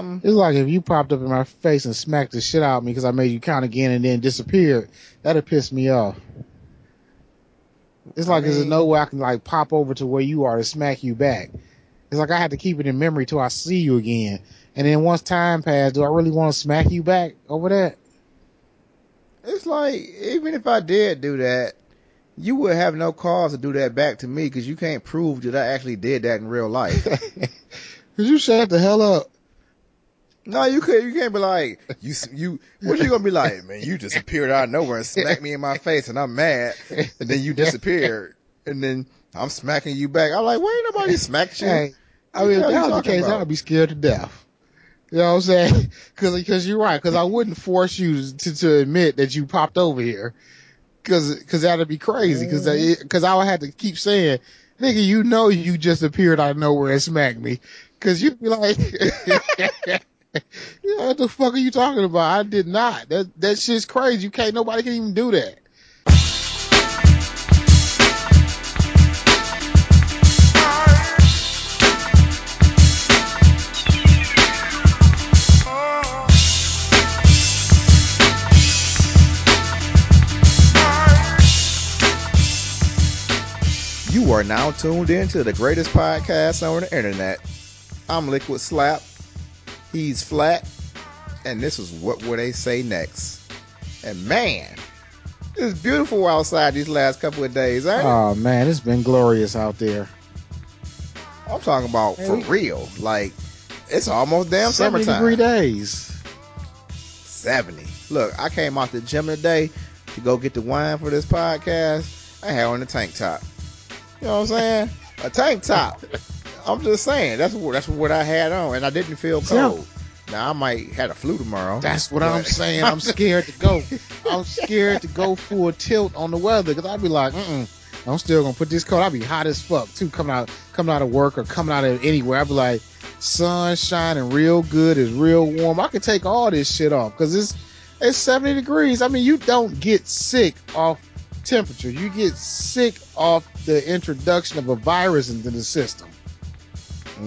Um, it's like if you popped up in my face and smacked the shit out of me because I made you count again and then disappeared. That'd piss me off. It's like I there's no way I can like pop over to where you are to smack you back. It's like I had to keep it in memory till I see you again. And then once time passed, do I really want to smack you back over that? It's like even if I did do that, you would have no cause to do that back to me because you can't prove that I actually did that in real life. Cause you shut the hell up. No, you could. You can't be like you. You what are you gonna be like, man? You just appeared out of nowhere and smacked me in my face, and I'm mad, and then you disappeared, and then I'm smacking you back. I'm like, why ain't nobody smacked you? Hey, I mean, if that was the case, about? I'd be scared to death. You know what I'm saying? Cause, cause you're right. Cause I wouldn't force you to, to admit that you popped over here. Cause, cause that'd be crazy. Cause, I, mm-hmm. cause I would have to keep saying, nigga, you know you just appeared out of nowhere and smacked me. Cause you'd be like, what the fuck are you talking about? I did not. That, that shit's crazy. You can't, nobody can even do that. You are now tuned in to the greatest podcast on the internet. I'm Liquid Slap. He's flat. And this is what will they say next. And man, it's beautiful outside these last couple of days, ain't it? Oh man, it's been glorious out there. I'm talking about for real. Like, it's almost damn 70 summertime. degree days. 70. Look, I came out the gym today to go get the wine for this podcast. I had on a tank top. You know what I'm saying? A tank top. I'm just saying that's what that's what I had on, and I didn't feel cold. Now I might had a flu tomorrow. That's what I'm saying. I'm scared to go. I'm scared to go full tilt on the weather because I'd be like, mm I'm still gonna put this coat. I'd be hot as fuck too, coming out, coming out of work or coming out of anywhere. I'd be like, sun shining real good, it's real warm. I could take all this shit off because it's it's 70 degrees. I mean, you don't get sick off temperature. You get sick off the introduction of a virus into the system.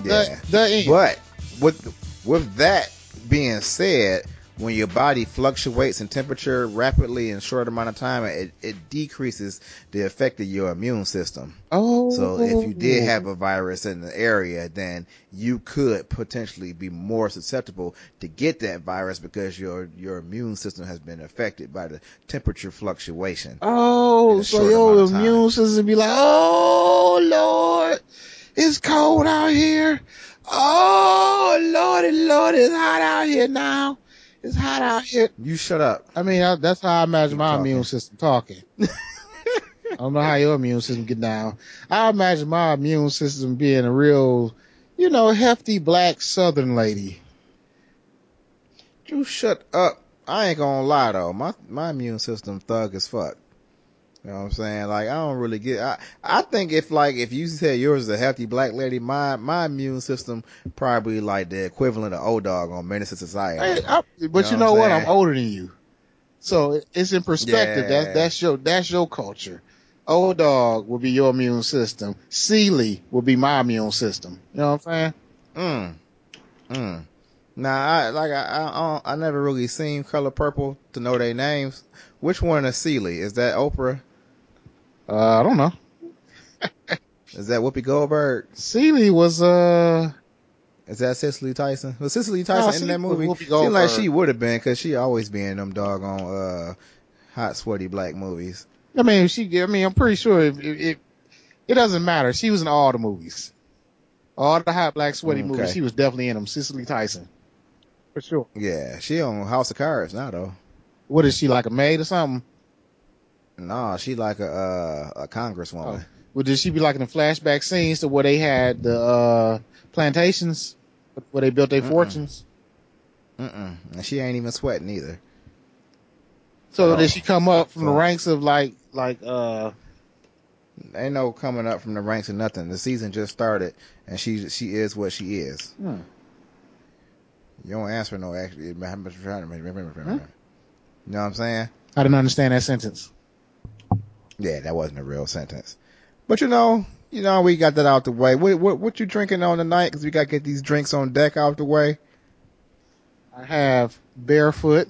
Yeah. End. But with with that being said, when your body fluctuates in temperature rapidly in a short amount of time, it, it decreases the effect of your immune system. oh, So if you did oh. have a virus in the area, then you could potentially be more susceptible to get that virus because your your immune system has been affected by the temperature fluctuation. Oh, so your amount of time. immune system be like, oh Lord, it's cold out here. Oh Lordy, Lord, it's hot out here now. It's hot out here. You shut up. I mean, I, that's how I imagine Keep my talking. immune system talking. I don't know how your immune system get down. I imagine my immune system being a real, you know, hefty black Southern lady. You shut up. I ain't gonna lie though. My my immune system thug as fuck. You know what I'm saying? Like I don't really get. I I think if like if you said yours is a healthy black lady, my my immune system probably like the equivalent of old dog on Menace to Society. Hey, I, but know you know I'm what? I'm older than you, so it's in perspective. Yeah. That's that's your that's your culture. Old dog will be your immune system. Celie will be my immune system. You know what I'm saying? Mm. Mm. Nah, I like I I, I, I never really seen Color Purple to know their names. Which one is Celie? Is that Oprah? Uh, I don't know. Is that Whoopi Goldberg? Celie was uh Is that Cicely Tyson? Was Cicely Tyson in Cicely that movie? Seemed like she would have been because she always be in them doggone uh hot sweaty black movies. I mean she I mean I'm pretty sure it it, it, it doesn't matter. She was in all the movies. All the hot black sweaty Okay. movies. She was definitely in them. Cicely Tyson. For sure. Yeah, she on House of Cards now though. What is she like a maid or something? Nah, she like a uh, a congresswoman. Oh. Well, did she be like in the flashback scenes to where they had the uh plantations where they built their Mm-mm. fortunes? Mm-mm. And she ain't even sweating either. So Oh. did she come up from the ranks of like like uh Ain't no coming up from the ranks of nothing. The season just started, and she she is what she is. hmm. You don't answer no actually. You know what I'm saying? I didn't understand that sentence. Yeah, that wasn't a real sentence. But you know, you know, we got that out the way. What what, what you drinking on tonight? Because we got to get these drinks on deck out the way. I have Barefoot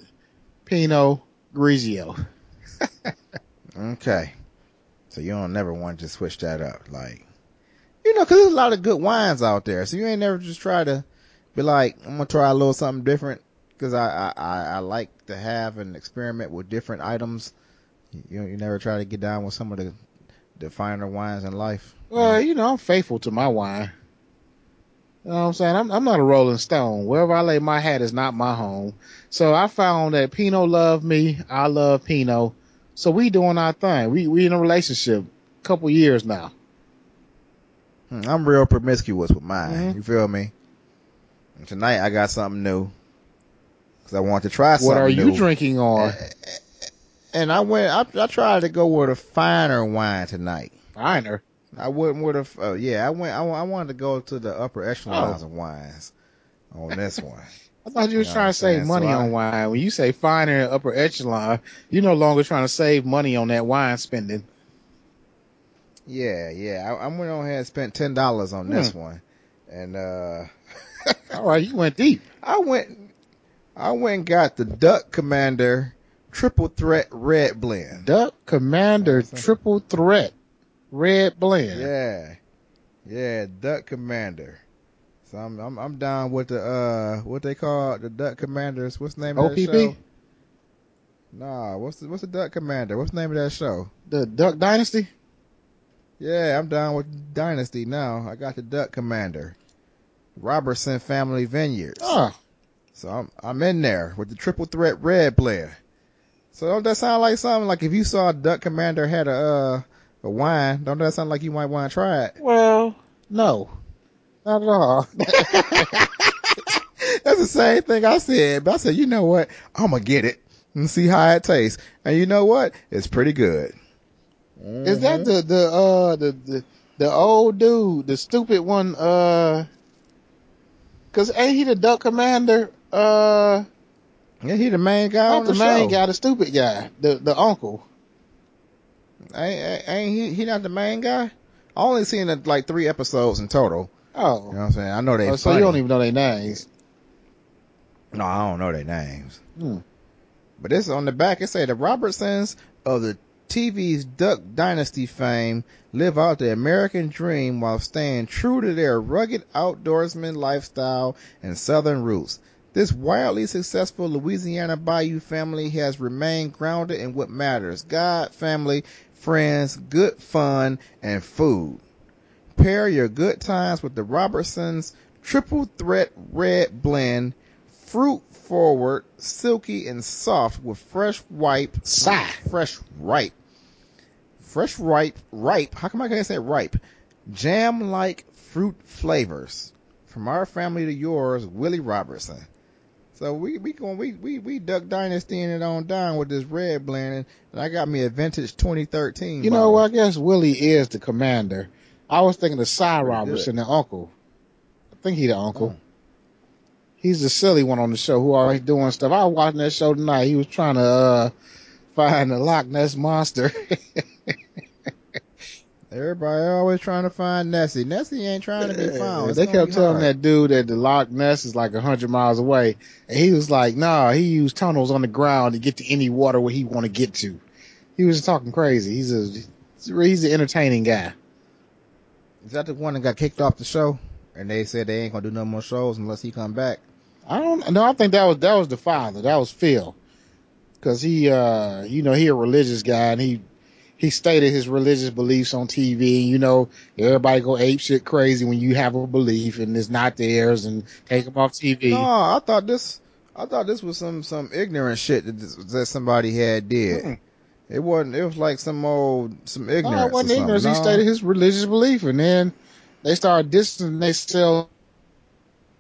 Pinot Grigio. Okay. So you don't never want to switch that up. Like, you know, cause there's a lot of good wines out there. So you ain't never just try to be like, I'm going to try a little something different. Cause I, I, I, I like to have an experiment with different items. You, you never try to get down with some of the, the finer wines in life. Well, you know, I'm faithful to my wine. You know what I'm saying? I'm, I'm not a rolling stone. Wherever I lay my hat is not my home. So I found that Pinot loved me. I love Pinot. So we doing our thing. We, we in a relationship a couple years now. Hmm, I'm real promiscuous with mine. Mhm. You feel me? And tonight I got something new. Cause I want to try something What are you new. drinking on? And I went, I, I tried to go with a finer wine tonight. Finer. I went with a, uh, yeah, I went, I, I wanted to go to the upper echelons Oh. of wines on this one. I thought you was You know trying to save money So I- on wine. When you say finer and upper echelon, you're no longer trying to save money on that wine spending. Yeah, yeah. I, I went on ahead and spent ten dollars on this Hmm. one, and uh, All right, you went deep. I went, I went and got the Duck Commander Triple Threat Red Blend. Duck Commander Triple Threat Red Blend. Yeah, yeah, Duck Commander. So I'm I'm I'm down with the uh what they call the Duck Commanders. What's the name of that show? Nah, what's the what's the Duck Commander? What's the name of that show? The Duck Dynasty. Yeah, I'm down with Dynasty now. I got the Duck Commander. Robertson Family Vineyards. Oh, So I'm I'm in there with the triple threat red player. So don't that sound like something like if you saw a Duck Commander had a uh a wine, don't that sound like you might want to try it? well, no, not at all. That's the same thing I said, but I said, you know what? I'm gonna get it and see how it tastes. And you know what? It's pretty good. Is that the the uh the, the the old dude, the stupid one? Uh, cause ain't he the Duck Commander? Uh, Yeah, he the main guy on the the, main guy, the stupid guy, the the uncle. Ain't, ain't- he? He not the main guy. I only seen like three episodes in total. Oh, You know Oh, what I'm saying? I know they. Oh, so you don't even know their names. No, I don't know their names. Hmm. But this on the back, it say the Robertsons of the TV's Duck Dynasty fame live out the American dream while staying true to their rugged outdoorsman lifestyle and southern roots. This wildly successful Louisiana Bayou family has remained grounded in what matters. God, family, friends, good fun, and food. Pair your good times with the Robertsons triple threat red blend fruit forward, silky and soft with fresh ripe, Sigh. fresh ripe, fresh ripe, ripe. How come I can't say ripe? Jam like fruit flavors from our family to yours, Willie Robertson. So we we going we we we Duck Dynasty in it on down with this red blend, and, I got me a vintage 2013. You know bottle. what? I guess Willie is the commander. I was thinking of Si Pretty Robertson, the uncle. I think he the uncle. Oh. He's the silly one on the show who always doing stuff. I was watching that show tonight. He was trying to uh find the Loch Ness monster. Everybody always trying to find Nessie. Nessie ain't trying to be found. It's they kept telling hard. that dude that the Loch Ness is like a hundred miles away, and he was like, "Nah, he used tunnels on the ground to get to any water where he want to get to." He was talking crazy. He's a he's an entertaining guy. Is that the one that got kicked off the show? And they said they ain't gonna do no more shows unless he come back. I don't know. I think that was that was the father. That was Phil, because he uh you know he a religious guy and he he stated his religious beliefs on TV. You know everybody go ape shit crazy when you have a belief and it's not theirs and take them off TV. No, I thought this. I thought this was some some ignorant shit that, this- that somebody had did. Mm-mm. It wasn't. It was like some old some ignorance. No, it wasn't ignorance. He stated his religious belief, and then they started distancing themselves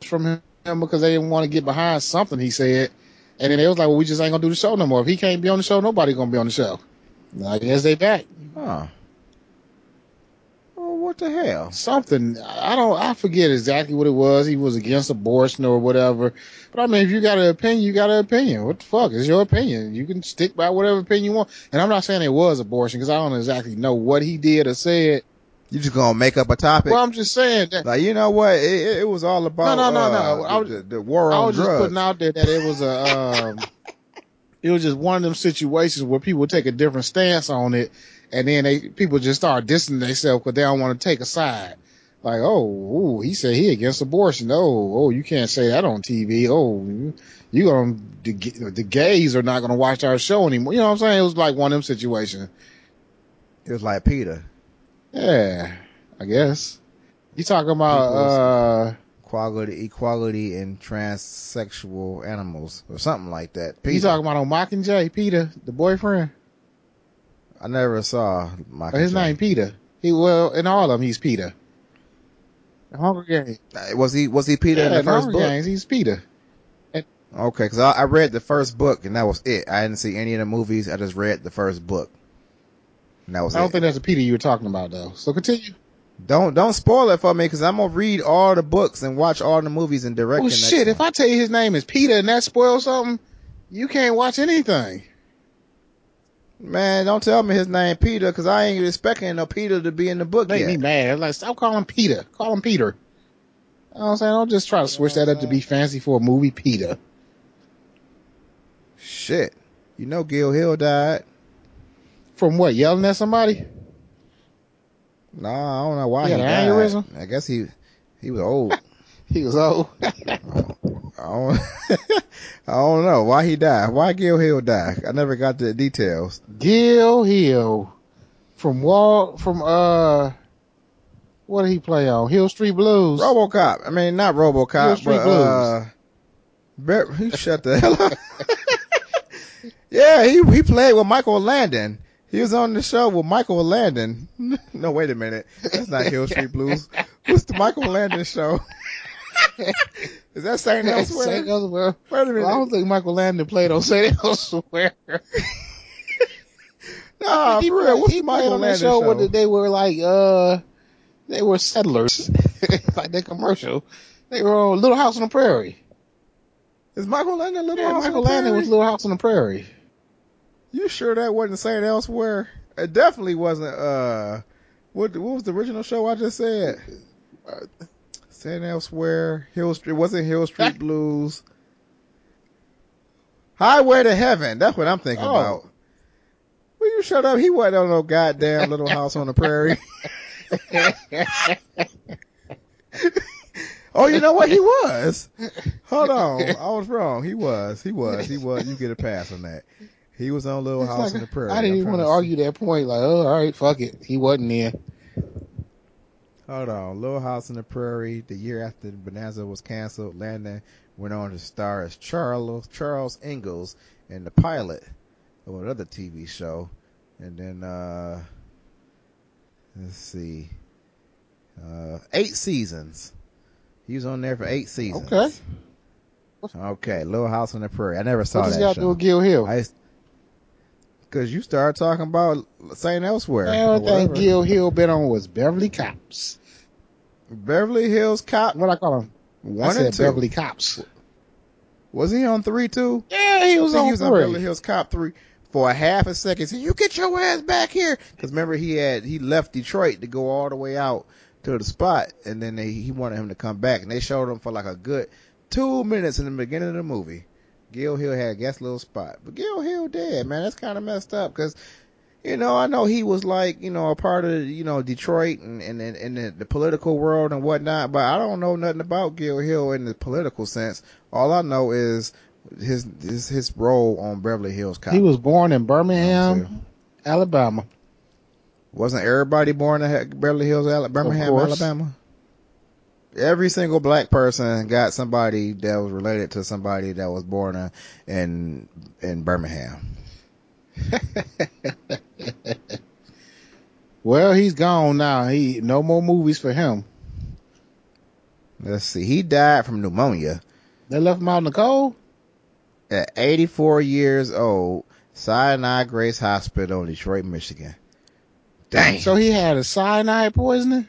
from him because they didn't want to get behind something he said. And then they was like, "Well, we just ain't gonna do the show no more. If he can't be on the show, nobody gonna be on the show." I guess they back. Huh. Well, what the hell? Something I don't. I forget exactly what it was. He was against abortion or whatever. But I mean, if you got an opinion, you got an opinion. What the fuck? It's your opinion. You can stick by whatever opinion you want. And I'm not saying it was abortion because I don't exactly know what he did or said. You just gonna make up a topic? Well, I'm just saying that. like you know what? It, it, it was all about No, no, no, uh, no. I was- the, the, war I on was just putting out there that it was a, um, it was just one of them situations where people take a different stance on it, and then they people just start dissing themselves because they don't want to take a side. Like, oh, ooh, he said he against abortion. Oh, oh, you can't say that on TV. Oh, you- gonna the, the gays are not gonna watch our show anymore. You know what I'm saying? It was like one of them situations. it was like Peter, Yeah, I guess. You talking about uh? Equality, equality in transsexual animals or something like that. Peter. You talking about on Mockingjay, Peter, the boyfriend? I never saw. Oh, his name Peter. He well in all of them he's Peter. The Hunger Games. Uh, was he was he Peter yeah, in the first Hunger book? Games he's Peter. Okay, because I, I read the first book and that was it. I didn't see any of the movies. I just read the first book. And that was I don't it. think that's the Peter you were talking about though. So continue. Don't don't spoil it for me because I'm gonna read all the books and watch all the movies and direct. Oh shit! If. I tell you his name is Peter and that spoils something, you can't watch anything. man, don't tell me his name Peter because I ain't expecting no Peter to be in the book Make yet. me mad. Like stop calling Peter. Call him Peter. You know I'm saying? Don't just try to switch that up to be uh. fancy for a movie, Peter. Shit, you know Gil Hill died. From what? Yelling at somebody? No, I don't know why He he, had an died. aneurysm? I guess he he was old. He was old. I don't, I don't know why he died. Why Gil Hill died? I never got the details. Gil Hill from Wall from uh what did he play on? Hill Street Blues. RoboCop. I mean, not Hill RoboCop, Street but Blues. uh, he shut the hell up. yeah, he he played with Michael Landon. He was on the show with Michael Landon. no, wait a minute. That's not Hill Street Blues. What's the Michael Landon show? Is that St. Elsewhere? Saint Elsewhere. Wait a minute. Well, I don't think Michael Landon played on Saint Elsewhere. Nah, he for real. What's he the Michael on Landon show, show? where they were like uh they were settlers, like that commercial. They were on Little House on the Prairie. Is Michael Landon a Little Yeah, House on Michael the Landon was Little House on the Prairie. You sure that wasn't Saint Elsewhere? It definitely wasn't. Uh, what what was the original show I just said? Saint Elsewhere, Hill Street. Wasn't Hill Street Blues? Highway to Heaven. That's what I'm thinking Oh. about. Will you shut up? He wasn't on no goddamn Little House on the Prairie. oh, you know what? He was. Hold on, I was wrong. He was. He was. He was. You get a pass on that. He was on Little It's House like, on the Prairie. I didn't even want to argue that point. Like, oh, all right, fuck it. He wasn't there. Hold on. Little House on the Prairie. The year after Bonanza was canceled, Landon went on to star as Charles Charles Ingalls in the pilot of another TV show. And then uh let's see. Uh eight seasons. He was on there for eight seasons. Okay. Okay, Little House on the Prairie. I never saw What that got to do with Gil Hill? I Cause you started talking about Saint Elsewhere. The or only thing. Gil Hill been on was Beverly Cops. Beverly Hills Cop What I call him? one I said and two. Beverly Cops. Was he on three too? Yeah, he was on he was on. Beverly Hills Cop three for a half a second. Said, "You get your ass back here," because remember he had he left Detroit to go all the way out to the spot, and then they, he wanted him to come back, and they showed him for like a good two minutes in the beginning of the movie. Gil Hill had a guest little spot, but Gil Hill dead, man. That's kind of messed up because. You know, I know he was like, you know, a part of, you know, Detroit and, and, and, and the, the political world and whatnot, but I don't know nothing about Gil Hill in the political sense. All I know is his his, his role on Beverly Hills Cop. He was born in You know Birmingham, Alabama. Wasn't everybody born in Beverly Hills, Birmingham. Alabama? Every single black person got somebody that was related to somebody that was born in in, in Birmingham. Well, he's gone now. He no more movies for him. Let's see. He died from pneumonia They left him out in the cold. at 84 years old. Sinai Grace Hospital in Detroit, Michigan. Dang. So he had a cyanide poisoning.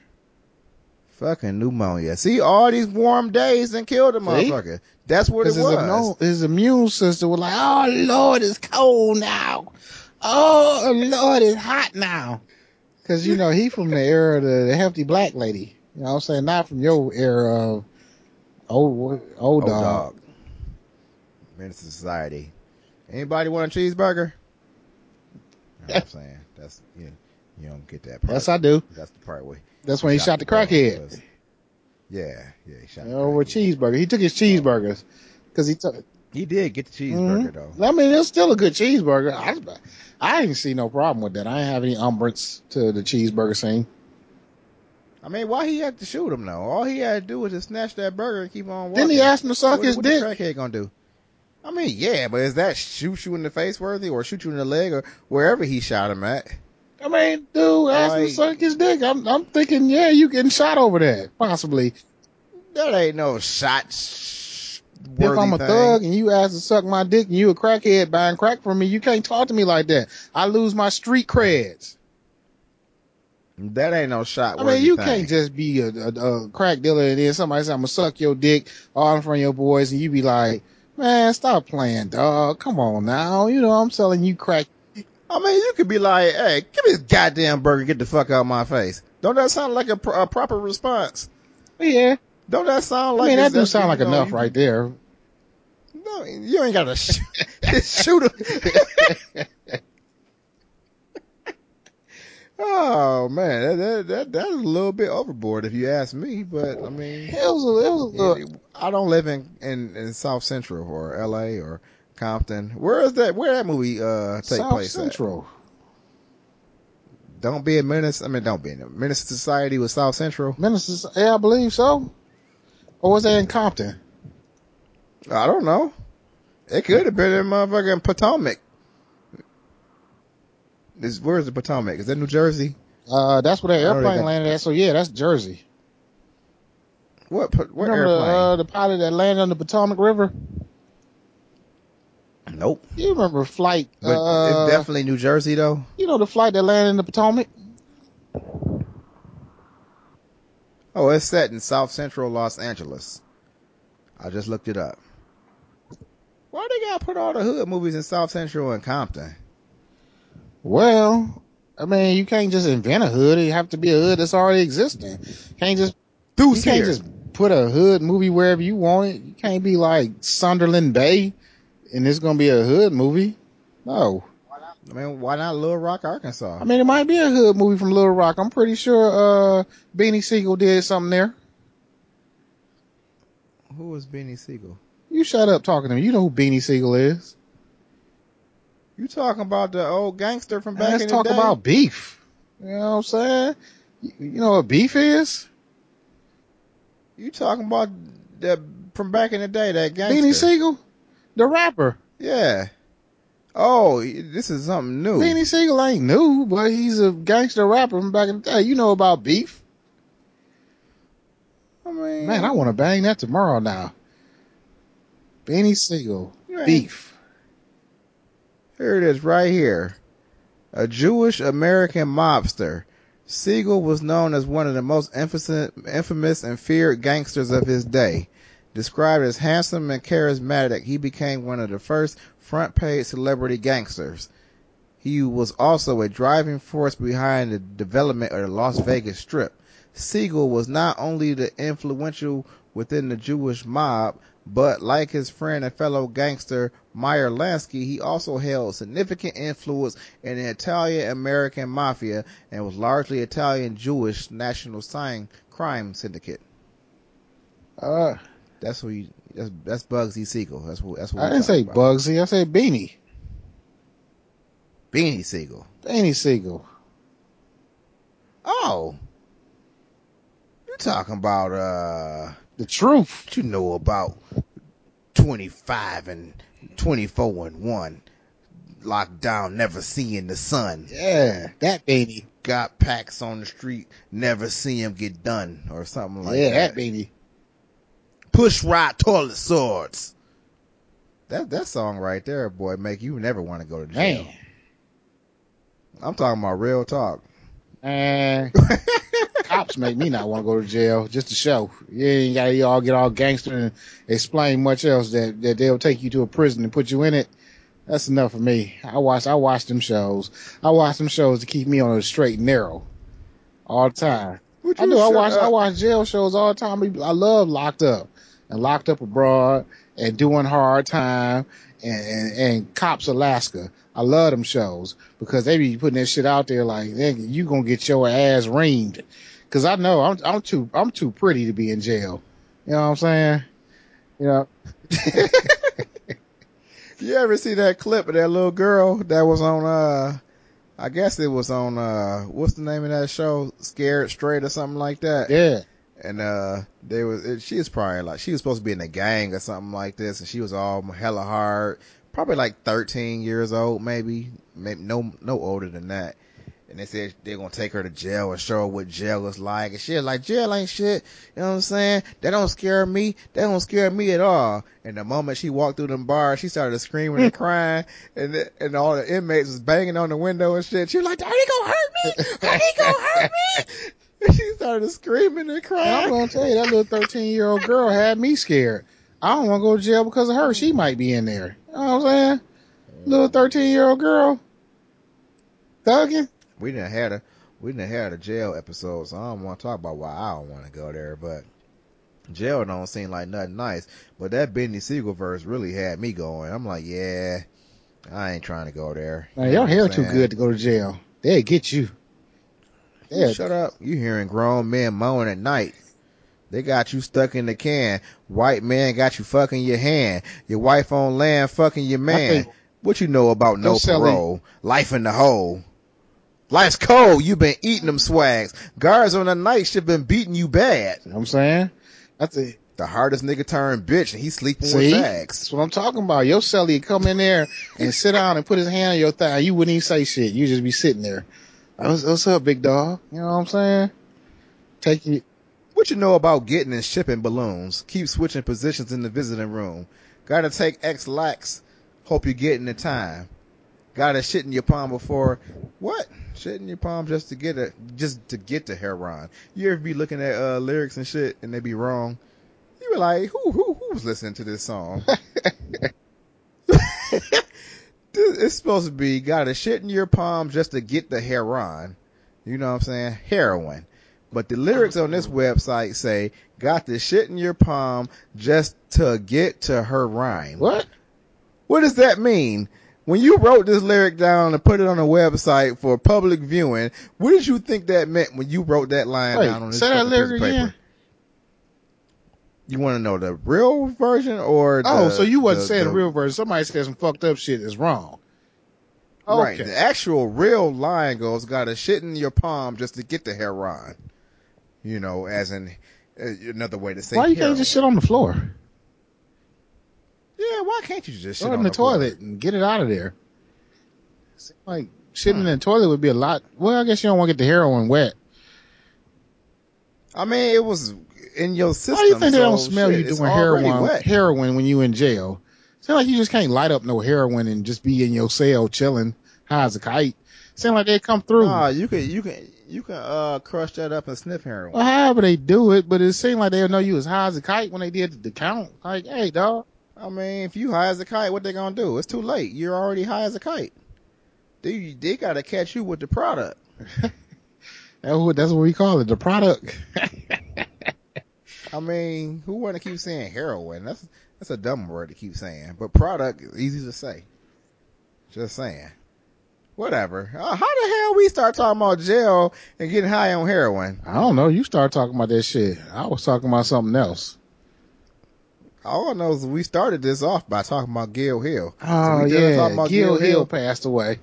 Fucking pneumonia. See, all these warm days and killed the motherfucker. That's what it his, was. immune, his immune system was like, "Oh Lord, it's cold now. Oh Lord, it's hot now." Cause you know, he from the era of the, hefty black lady. You know what I'm saying? Not from your era of old, old, Old dog. dog. Menace to society. Anybody want a cheeseburger? You know what I'm saying? That's you, you don't get that part. Yes, I do. That's the part where That's when he shot the crackhead. Yeah, yeah, he shot know, oh, with crackhead. cheeseburger. He took his cheeseburgers. Cause he took, He did get the mm-hmm. cheeseburger though. I mean, it's still a good cheeseburger. I, I didn't see no problem with that. I didn't have any umbrance to the cheeseburger scene. I mean, why he had to shoot him though? All he had to do was just snatch that burger and keep on walking. Then he asked him to suck what, his what dick. the crackhead gonna do? I mean, yeah, but is that shoot you in the face worthy, or shoot you in the leg, or wherever he shot him at? I mean, dude to suck his dick. I'm, I'm thinking, yeah, you getting shot over that, possibly. That ain't no shot. sh- If I'm a thing. thug and you ask to suck my dick and you a crackhead buying crack from me, you can't talk to me like that. I lose my street creds. that ain't no shot. I mean, you can't just be a, a, a crack dealer and then somebody say, I'm gonna suck your dick all in front of your boys and you be like, man, stop playing, dog. Come on now. You know, I'm selling you crack. I mean, you could be like, "Hey, give me this goddamn burger. Get the fuck out of my face." Don't that sound like a, pr- a proper response? Yeah. Don't that sound like? I mean, that do sound like you know, enough you- right there. No, you ain't got to shoot, shoot him. oh man, that, that that that's a little bit overboard if you ask me. But I mean, It was a, it was little, I don't live in, in in South Central or L.A. or Compton. Where is that? Where that movie uh take South place at? Central. Don't be a menace. I mean, don't be a menace to society with South Central. Ministers, yeah, I believe so. Or was that in Compton? I don't know. It could have been in motherfucking Potomac. This, where's the Potomac? Is that New Jersey? Uh, that's where that I know they airplane got- landed at. So yeah, that's Jersey. What? What Remember airplane? the, uh, the pilot that landed on the Potomac River? Nope. You remember flight? But uh, it's definitely New Jersey though. you know the flight that landed in the Potomac? Oh, it's set in South Central Los Angeles. I just looked it up. Why they gotta put all the hood movies in South Central and Compton? Well, I mean, you can't just invent a hood. It have to be a hood that's already existing. Can't just you Deuce can't here. just put a hood movie wherever you want it. You can't be like Sunderland Bay, and it's gonna be a hood movie. No, I mean, why not Little Rock, Arkansas? I mean it might be a hood movie from Little Rock. I'm pretty sure uh Beanie Sigel did something there. Who was Beanie Sigel? You shut up talking to me. You know who Beanie Sigel is. You talking about the old gangster from back Let's in talk the day? about beef. You know what I'm saying? You you know what beef is? You talking about that from back in the day? That gangster. Beanie Sigel, the rapper. Yeah. Oh, this is something new. Beanie Sigel ain't new, but he's a gangster rapper from back in the day. You know about beef. I mean, Man, I want to bang that tomorrow now. Beanie Sigel, beef. Here it is, right here. A Jewish American mobster. Siegel was known as one of the most infamous and feared gangsters of his day. Described as handsome and charismatic, he became one of the first front page celebrity gangsters. He was also a driving force behind the development of the Las Vegas Strip. Siegel was not only the influential within the Jewish mob, but like his friend and fellow gangster Meyer Lansky, he also held significant influence in the Italian American mafia and was largely Italian Jewish national crime syndicate. Uh, That's who you, that's, that's Bugsy Siegel. That's what, that's what I didn't say about. Bugsy. I said Beanie. Beanie Sigel. Beanie Sigel. Oh. You talking about, uh, The truth. what you know about 25 and 24 and 1 locked down never seeing the sun Yeah, that Beanie. got packs on the street never see him get done or something like yeah, that Yeah, that Beanie. Push right toilet swords that that song right there boy make you never want to go to jail Man, i'm talking about real talk man. Cops make me not want to go to jail just to show. You ain't got to all get all gangster and explain much else that, that they'll take you to a prison and put you in it. That's enough for me. I watch, I watch them shows. I watch them shows to keep me on a straight and narrow. all the time. I do. I watch. I watch jail shows all the time. I love Locked Up and Locked Up Abroad and Doing Hard Time and, and, and Cops Alaska. I love them shows because they be putting that shit out there like, you gonna get your ass reamed. Cause I know I'm, I'm too, I'm too pretty to be in jail. You know what I'm saying? You know, You ever see that clip of that little girl that was on uh I guess it was on uh what's the name of that show? Scared Straight or something like that. yeah. And uh they was it, she was probably like she was supposed to be in a gang or something like this and she was all hella hard. Probably like 13 years old maybe. Maybe no no older than that. And they said they're gonna take her to jail and show her what jail is like. And she was like, jail ain't shit. You know what I'm saying? That don't scare me. That don't scare me at all. And the moment she walked through them bars, she started screaming and crying. And the, and all the inmates was banging on the window and shit. She was like, are he gonna hurt me? Are he gonna hurt me? And she started screaming and And I'm gonna tell you that little 13 year old girl had me scared. I don't want to go to jail because of her. She might be in there. You know what I'm saying? Little 13 year old girl. Thugging. We didn't had a we didn't had a jail episode, so I don't want to talk about why I don't want to go there. But jail don't seem like nothing nice. But that Beanie Sigel verse really had me going. I'm like, yeah, I ain't trying to go there. Man, You your know what hair too good to go to jail. They'll get you. Yeah. Shut up. You hearing grown men moan at night. They got you stuck in the can. White man got you fucking your hand. Your wife on land fucking your man. What you know about no Don't sell it. parole? Life in the hole. Life's cold. You been eating them swags. Guards on the night shift been beating you bad. You know what I'm saying? That's it. The hardest nigga turned bitch and he sleeping See? with fags. That's what I'm talking about. Your celly come in there and sit down and put his hand on your thigh. You wouldn't even say shit. You just be sitting there. What's, what's up, big dog? You know what I'm saying? Take you. What you know about getting and shipping balloons? Keep switching positions in the visiting room. Gotta take Ex-Lax. Hope you get in the time. Gotta shit in your palm before what? Shit in your palm just to get it, just to get the heroin. You ever be looking at uh, lyrics and shit and they be wrong? You be like, who who who's listening to this song? It's supposed to be gotta shit in your palm just to get the heroin. You know what I'm saying? Heroin. But the lyrics on this website say, got the shit in your palm just to get to her rhyme. What? What does that mean? When you wrote this lyric down and put it on a website for public viewing, what did you think that meant when you wrote that line Wait, down on this say that fucking piece of lyric paper? again. You want to know the real version or oh, the, Oh, so you wasn't the- saying the- the real version. Somebody said some fucked up shit is wrong. Right. The actual real line goes, got a shit in your palm just to get the heroin. You know, as in uh, another way to say Why you can't just shit on the floor? Yeah, why can't you just shit Throw it on in the, floor? toilet and get it out of there. Like shitting in the toilet would be a lot. Well, I guess you don't want to get the heroin wet. I mean, it was in your system. Why do you think they don't smell shit, you doing heroin wet. heroin when you in jail? Seem like you just can't light up no heroin and just be in your cell chilling high as a kite. Seem like they come through. Nah, you can you can you can uh crush that up and sniff heroin. well, however they do it, but it seemed like they'll know you as high as a kite when they did the count. Like, hey, dog. I mean, if you high as a kite, what they gonna do? It's too late. You're already high as a kite. They they gotta catch you with the product. That's what, that's what we call it, the product. I mean, who wanna keep saying heroin? That's that's a dumb word to keep saying. But product is easy to say. Just saying. Whatever. Uh, how the hell we start talking about jail and getting high on heroin? I don't know. You start talking about that shit. I was talking about something else. All I know is we started this off by talking about Gil Hill. Oh done yeah, talking about Gil Gil Hill Hill? passed away.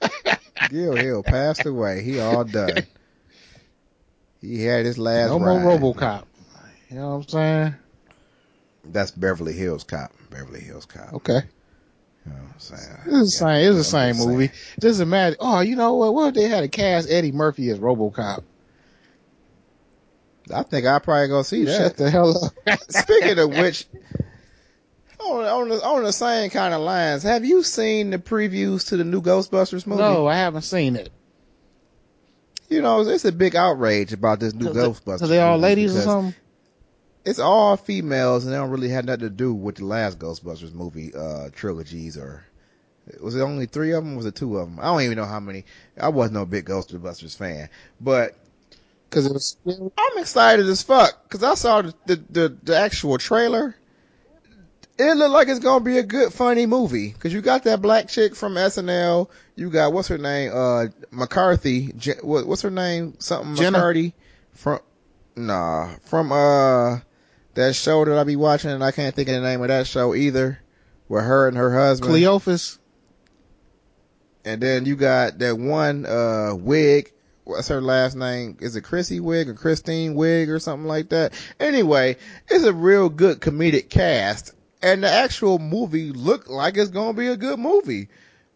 Gil Hill passed away. He all done. He had his last no ride. more RoboCop. You know what I'm saying? That's Beverly Hills Cop. Beverly Hills Cop. Okay. You know what I'm saying? It's the same. It's the same movie. saying. Doesn't matter. Oh, you know what? What if they had to cast Eddie Murphy as RoboCop? I think I probably go see Shut that. the hell up. Speaking of which, on, on the on the same kind of lines, have you seen the previews to the new Ghostbusters movie? no, I haven't seen it. You know, it's a big outrage about this new Ghostbusters. Cause they all ladies or something. It's all females, and they don't really have nothing to do with the last Ghostbusters movie uh trilogies. Or was it only three of them? Or was it two of them? I don't even know how many. I wasn't no big Ghostbusters fan, but Because it was. I'm excited as fuck because I saw the, the, the, the actual trailer. It looked like it's gonna be a good, funny movie. Cause you got that black chick from SNL. You got what's her name? Uh, McCarthy. Je- what, what's her name? Something Jenna? McCarthy from nah from uh that show that I be watching and I can't think of the name of that show either. With her and her husband. Cleophas. And then you got that one uh wig. What's her last name? Is it Chrissy Wig or Christine Wig or something like that? Anyway, it's a real good comedic cast. And the actual movie looked like it's gonna be a good movie.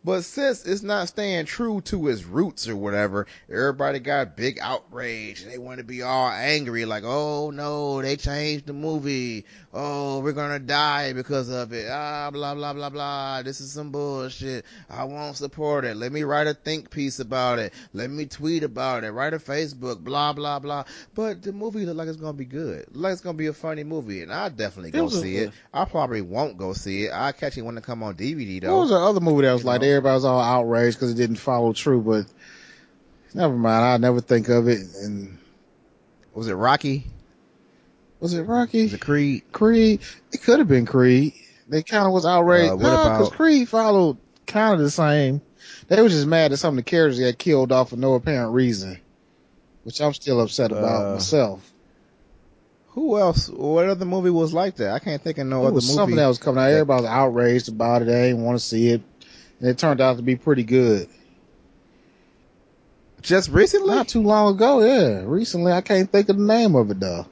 But since it's not staying true to its roots or whatever, everybody got big outrage. They want to be all angry, like, oh no, they changed the movie. Oh, we're gonna die because of it. Ah, blah, blah, blah, blah. This is some bullshit. I won't support it. Let me write a think piece about it. Let me tweet about it. Write a Facebook, blah, blah, blah. But the movie look like it's gonna be good. Look like it's gonna be a funny movie. And I definitely It go see it. I probably won't go see it. I'll catch it when it come on DVD though. What was the other movie that was You like know. Everybody was all outraged because it didn't follow true? But never mind. I never think of it. And Was it Rocky? was it Rocky? Was it Creed? Creed? It could have been Creed. They kind of was outraged. Uh, no, because Creed followed kind of the same. They were just mad that some of the characters got killed off for no apparent reason, which I'm still upset about Uh, myself. Who else? What other movie was like that? I can't think of no It other was movie. something that was coming out. Everybody was outraged about it. They didn't want to see it. And it turned out to be pretty good. Just recently? Not too long ago, yeah. Recently, I can't think of the name of it though.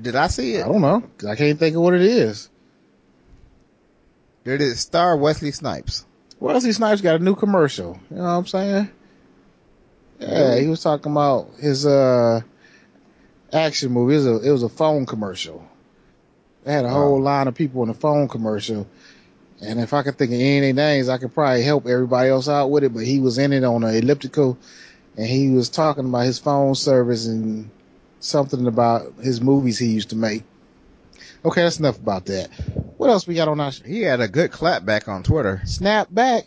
Did I see it? I don't know. I can't think of what it is. Did it star Wesley Snipes? Wesley Snipes got a new commercial. You know what I'm saying? Yeah, he was talking about his uh action movie. It was a, it was a phone commercial. They had a Wow. whole line of people in the phone commercial. And if I could think of any names, I could probably help everybody else out with it. But he was in it on an elliptical and he was talking about his phone service and something about his movies he used to make. Okay, that's enough about that. What else we got on our sh- He had a good clap back on Twitter. snap back?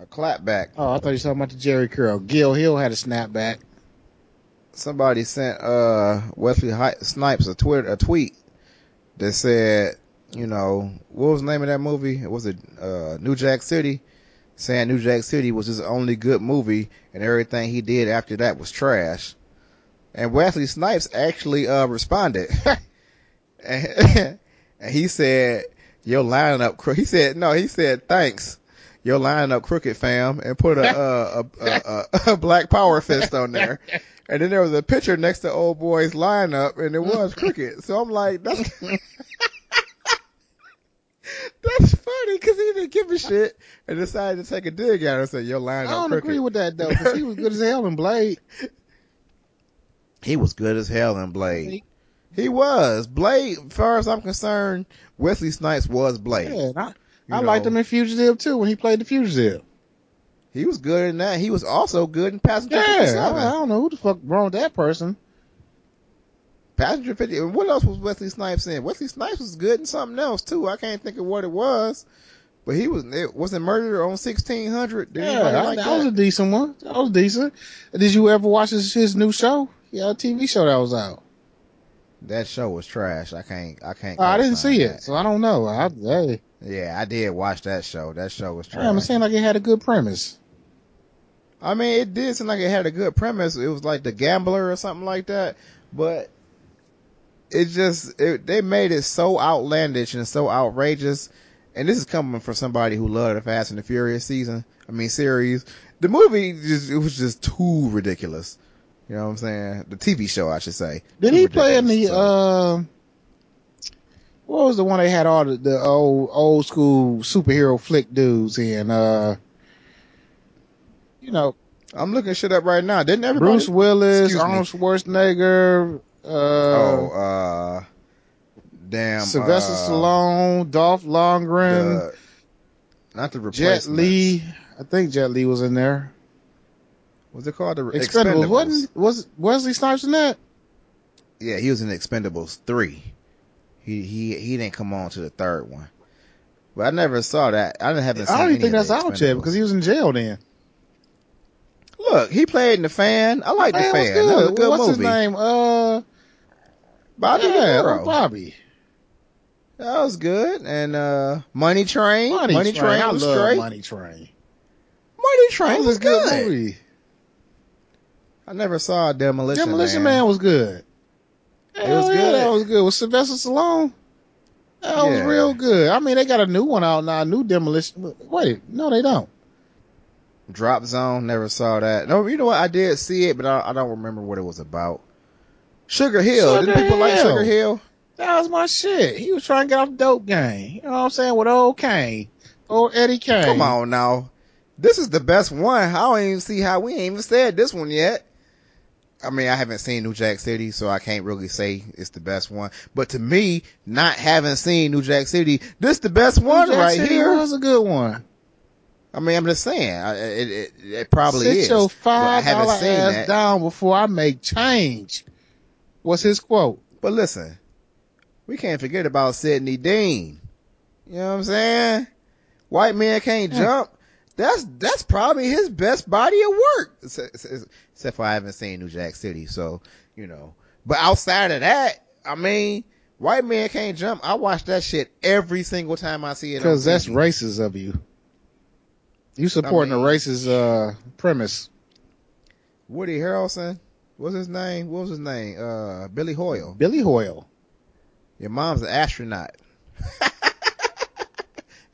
A clap back. Oh, I thought you were talking about the Jheri curl. Gil Hill had a snapback. Somebody sent uh Wesley Snipes a tweet a tweet that said, you know, what was the name of that movie? It was it uh New Jack City? Saying New Jack City was his only good movie and everything he did after that was trash. And Wesley Snipes actually uh responded. and, and he said, Your lining up crook he said no, he said thanks. Your lining up crooked fam and put a uh, a, a, a, a black power fist on there. And then there was a picture next to old boy's lineup and it was crooked. So I'm like, that's That's funny because he didn't give a shit and decided to take a dig at her and say, Your line." I don't crooked. agree with that though, because he was good as hell in Blade. He was good as hell in Blade. He was. Blade, as far as I'm concerned, Wesley Snipes was Blade. Yeah, I, I liked him in Fugitive too when he played the Fugitive. He was good in that. He was also good in Passenger Yeah, I, I don't know who the fuck wrong with that person. Passenger 50. and What else was Wesley Snipes in? Wesley Snipes was good in something else too. I can't think of what it was. But he was, it wasn't Murder on 1600. Did Yeah, I- like that, that? was a decent one. That was decent. Did you ever watch his, his new show? Yeah, a TV show that was out. that show was trash. I can't, I can't. Oh, I didn't see that. it, so I don't know. I, hey, Yeah, I did watch that show. That show was trash. it seemed like it had a good premise. I mean, it did seem like it had a good premise. It was like the gambler or something like that, but it just it, they made it so outlandish and so outrageous. And this is coming from somebody who loved the Fast and the Furious season. I mean, series. The movie just it was just too ridiculous. You know what I'm saying? The TV show, I should say. Did Too he play in the so. uh? What was the one they had all the, the old old school superhero flick dudes in? Uh, you know, I'm looking shit up right now. Didn't everybody? Bruce Willis, Arnold Schwarzenegger, uh, oh, uh, damn. Sylvester uh, Stallone, Dolph Lundgren, the- not the Jet. Li. I think Jet Li was in there. What's it called? The Expendables. Expendables. Wasn't was Wesley Snipes in that? Yeah, he was in Expendables three. He he he didn't come on to the third one, but I never saw that. I didn't haven't seen I don't even think that's out yet because he was in jail then. Look, he played in the fan. I like the fan. was That was a good What's movie. his name? Uh, Bobby yeah, De Bobby. That was good. And uh Money Train. Money, Train. Train I was love straight. Money Train. Money Train was was a good, good. movie. I never saw Demolition, Demolition Man. Demolition Man was good. It was yeah, good. That was good. With Sylvester Stallone. That was real good. I mean, they got a new one out now. New Demolition. Wait, no, they don't. Drop Zone. Never saw that. No, you know what? I did see it, but I, I don't remember what it was about. Sugar Hill. Sugar Did people like Sugar Hill? That was my shit. He was trying to get off the dope game. You know what I'm saying? With old Kane. Old Eddie Kane. Come on now. This is the best one. I don't even see how we ain't even said this one yet. I mean, I haven't seen New Jack City, so I can't really say it's the best one. But to me, not having seen New Jack City, this the best one New Jack right City here. was a good one. I mean, I'm just saying, it, it, it probably Sit is. your but I five haven't dollar ass that. down before I make change. What's his quote? But listen, we can't forget about Sidney Dean. You know what I'm saying? White man can't jump. That's that's probably his best body of work. Except, for I haven't seen New Jack City, so you know. But outside of that, I mean, White man can't jump. I watch that shit every single time I see it. Because that's racist of you. You supporting I mean- a racist uh, premise. Woody Harrelson. What's his name? What was his name? Uh, Billy Hoyle. Billy Hoyle. Your mom's an astronaut.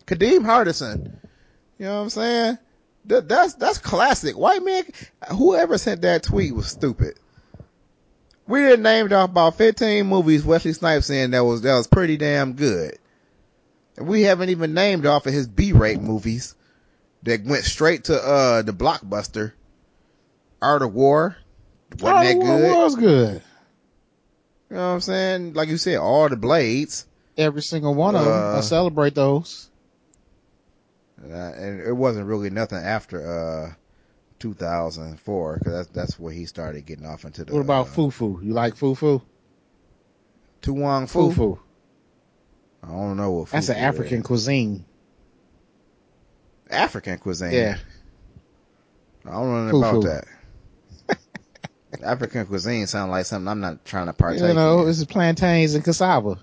Kadeem Hardison. You know what I'm saying? That, that's that's classic. White man, whoever sent that tweet was stupid. We didn't named off about 15 movies Wesley Snipes in that was that was pretty damn good. And we haven't even named off of his B-rate movies that went straight to uh the blockbuster. Art of War. Wasn't that good? Was good. You know what I'm saying? Like you said, all the blades. Every single one of them. Uh, I celebrate those. Uh, and it wasn't really nothing after uh 2004 because that's that's where he started getting off into the. What about uh, fufu? You like fufu? Tuwang Fu? Fufu. I don't know what. That's an African is. cuisine. African cuisine. Yeah. I don't know about that. African cuisine sound like something I'm not trying to partake. You know, in. is plantains and cassava.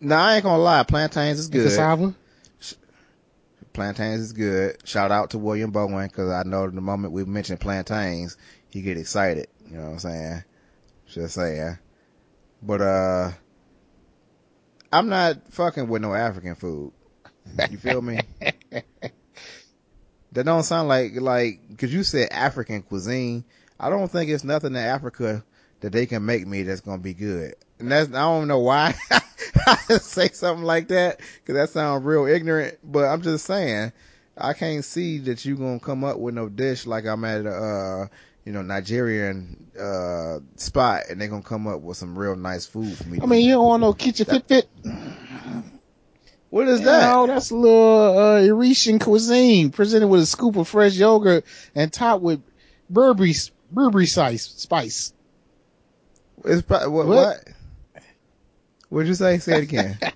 No, I ain't gonna lie. Plantains is And good. Cassava? Plantains is good. Shout out to William Bowen because I know the moment we mention plantains, he get excited. You know what I'm saying? Just saying. But uh, I'm not fucking with no African food. You feel me? that don't sound like like because you said African cuisine. I don't think it's nothing in Africa that they can make me that's gonna be good. And that's I don't know why I say something like that because that sounds real ignorant. But I'm just saying I can't see that you gonna come up with no dish like I'm at a uh, you know Nigerian uh spot and they're gonna come up with some real nice food for me. I mean, you don't want no kitchen fit fit. what is that? know, that's a little uh, Eurasian cuisine presented with a scoop of fresh yogurt and topped with berbere berbere spice. Spice. It's what, What? what? What'd you say? Say it again.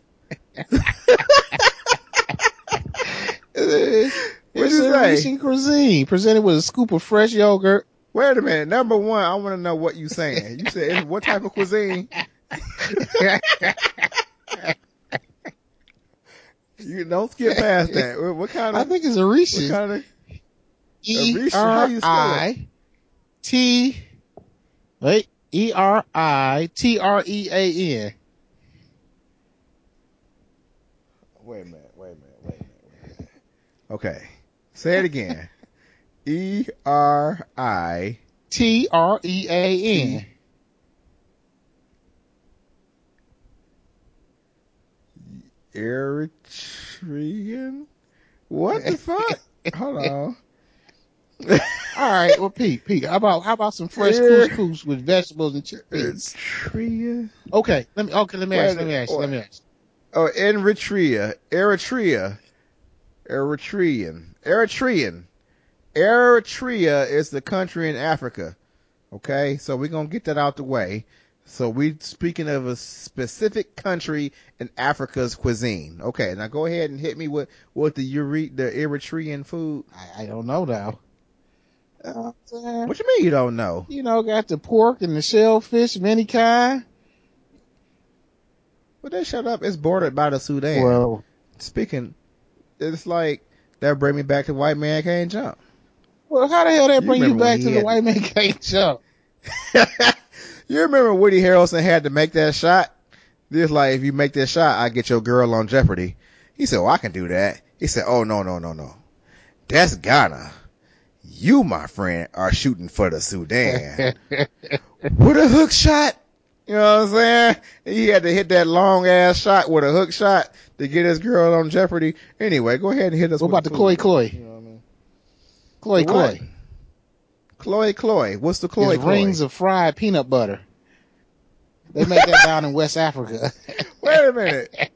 What'd It's you a say? Eurasian cuisine presented with a scoop of fresh yogurt. Wait a minute. Number one, I want to know what you saying. You said it's what type of cuisine? You don't skip past that. What, what kind I think it's What Eurasian. kind of? E Eurasian, how you spell it? I T wait E R I T R E A N. Wait a minute. Wait a minute. Wait a minute. Wait a minute. Okay. Say it again. E R I T R E A N. Eritrean. What the fuck? Hold on. All right, well, Pete, Pete, how about how about some fresh couscous with vegetables and chickpeas? Eritrea. Okay, let me okay, let me ask, let me ask, let me ask. Oh, Eritrea. Eritrea. Eritrean. Eritrean. Eritrea is the country in Africa. Okay, so we're gonna get that out the way. So we're speaking of a specific country in Africa's cuisine. Okay, now go ahead and hit me with with the Ure- the Eritrean food. I, I don't know now. You know what What you mean you don't know? You know, got the pork and the shellfish of any kind. But they shut up. It's bordered by the Sudan. Well, Speaking, it's like that bring me back to White Man Can't Jump. well, how the hell that bring you remember back to he the white man can't jump? you remember Woody Harrelson had to make that shot? This like, if you make that shot, I get your girl on Jeopardy. He said, "Oh, I can do that." He said, "Oh no, no, no, no, that's Ghana. You, my friend, are shooting for the Sudan with a hook shot." You know what I'm saying? He had to hit that long ass shot with a hook shot to get his girl on Jeopardy. Anyway, go ahead and hit us. what with about the food. Chloe Chloe? You know what I mean? Chloe The what? Chloe. Chloe, Chloe. What's the Chloe, It's Chloe? rings of fried peanut butter. They make that down in West Africa. Wait a minute.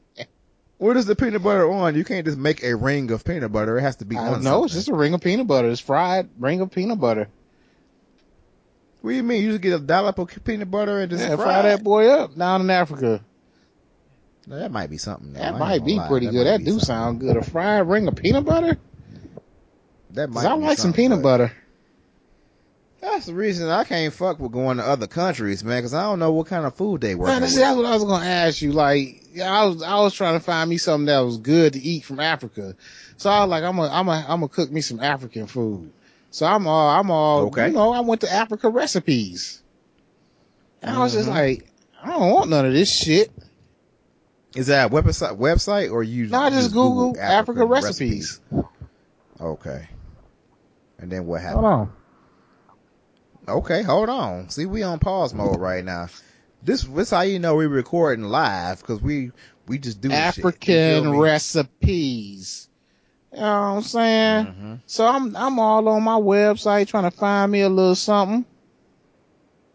What is the peanut butter on? You can't just make a ring of peanut butter. It has to be I on know. It's just a ring of peanut butter. It's fried ring of peanut butter. What do you mean? You just get a dollop of peanut butter and just Yeah, fry, it? that boy up down in Africa. Now, that might be something. though. That might be lie. pretty That good. That do something. sound good. A fried ring of peanut butter? That might I be like some peanut but butter. That's the reason I can't fuck with going to other countries, man, because I don't know what kind of food they work Man, see, that's what I was gonna ask you. Like, I was I was trying to find me something that was good to eat from Africa. So I was like, I'm gonna I'm gonna I'm gonna cook me some African food. So I'm all I'm all Okay. you know. I went to Africa recipes, and I was just Mhm. like, I don't want none of this shit. Is that a website, website or you No, I just Google Africa recipes. Okay. And then what happened? Hold on. Okay, hold on. See, we on pause mode right now. This this how you know we're recording live because we we just do African recipes. You know what I'm saying? hmm So I'm I'm all on my website trying to find me a little something.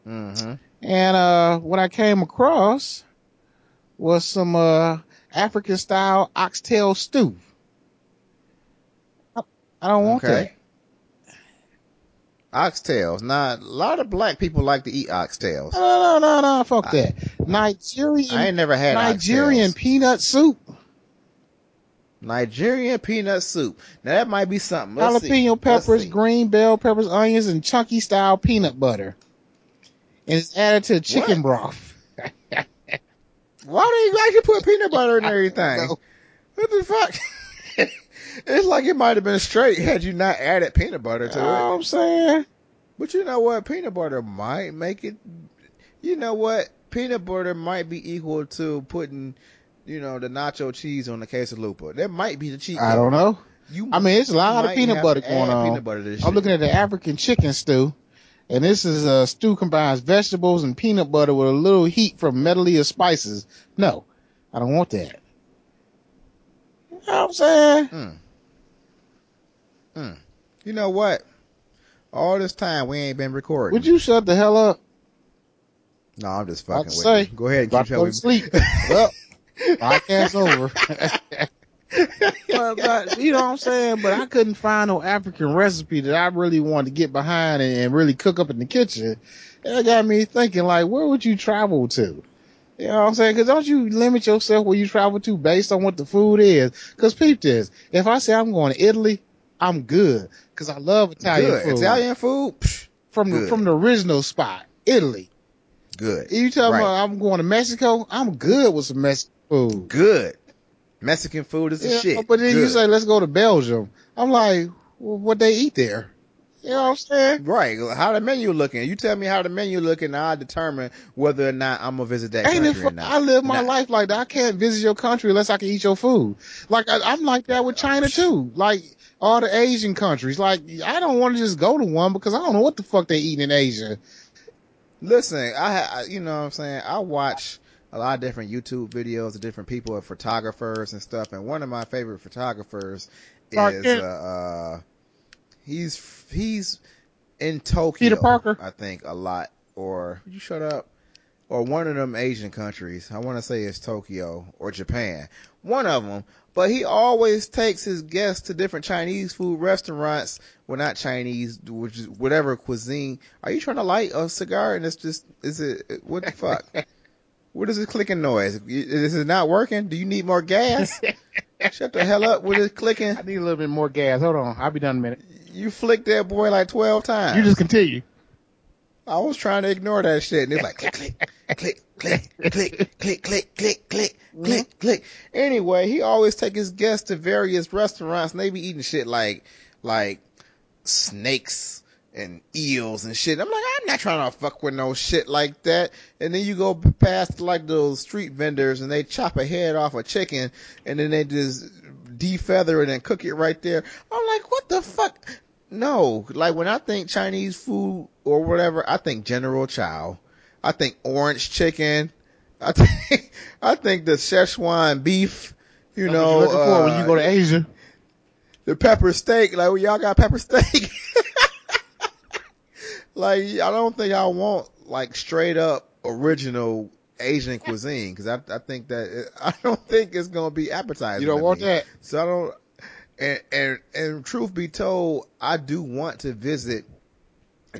hmm And uh what I came across was some uh African style oxtail stew. I, don't want Okay. Oxtails. Now, a lot of black people like to eat oxtails. No, no, no, no, fuck I- that. Nigerian I ain't never had Nigerian oxtails. peanut soup, Nigerian peanut soup. Now that might be something. Let's see. jalapeno Let's peppers, see. green bell peppers, onions, and chunky style peanut butter. And it's added to chicken broth. Why do you actually put peanut butter in everything? What the fuck? it's like it might have been straight had you not added peanut butter to You know it. what I'm saying? But you know what? Peanut butter might make it. You know what? Peanut butter might be equal to putting, you know, the nacho cheese on the quesalupa. That might be the cheat. I don't know. You, I mean, it's a lot of peanut butter going on. Peanut butter I'm looking at the African chicken stew, and this is a stew combines vegetables and peanut butter with a little heat from medley of spices. No, I don't want that. You know what I'm saying? Mm. Mm. You know what? All this time we ain't been recording. Would you shut the hell up? No, I'm just fucking with say, you. Go ahead and keep to go telling to sleep. well, podcast over. but, but you know what I'm saying? But I couldn't find no African recipe that I really wanted to get behind and, and really cook up in the kitchen. That got me thinking, like, where would you travel to? You know what I'm saying? Because don't you limit yourself where you travel to based on what the food is? Because peep this, if I say I'm going to Italy, I'm good because I love Italian good. food Italian food? Psh, from the from the original spot, Italy. good. You tell me Right. I'm going to Mexico, I'm good with some Mexican food. Good. Mexican food is the Yeah, shit. But then you say, let's go to Belgium. I'm like, well, what they eat there? You know what I'm saying? Right. How the menu looking? You tell me how the menu looking, and I determine whether or not I'm gonna visit that Ain't country or not. I live my Nah. life like that. I can't visit your country unless I can eat your food. Like I, I'm like that with China too. Like all the Asian countries. Like I don't want to just go to one because I don't know what the fuck they eat in Asia. Listen, I, I you know what I'm saying. I watch a lot of different YouTube videos of different people, of photographers and stuff. And one of my favorite photographers is uh, uh he's he's in Tokyo. Peter Parker? I think a lot. Or would you shut up? Or one of them Asian countries. I want to say it's Tokyo or Japan. One of them. But he always takes his guests to different Chinese food restaurants. Well, not Chinese, which is whatever cuisine. Are you trying to light a cigar and it's just, is it, what the fuck? what is this clicking noise? Is it not working? Do you need more gas? Shut the hell up with this clicking. I need a little bit more gas. Hold on, I'll be done in a minute. You flicked that boy like twelve times. You just continue. I was trying to ignore that shit, and it's like click, click, click, click, click, click, click, click, click, click, click. Anyway, he always take his guests to various restaurants, and they be eating shit like like snakes and eels and shit. I'm like, I'm not trying to fuck with no shit like that. And then you go past like those street vendors, and they chop a head off a chicken, and then they just defeather it and cook it right there. I'm like, what the fuck? No, like when I think Chinese food or whatever, I think General Chow. I think orange chicken. I think I think the Szechuan beef. You That's know, what for when you uh, go to Asia. the pepper steak. Like, well, y'all got pepper steak. like, I don't think I want like straight up original Asian cuisine because I I think that it, I don't think it's gonna be appetizing. You don't want me. that. So I don't. And and and truth be told, I do want to visit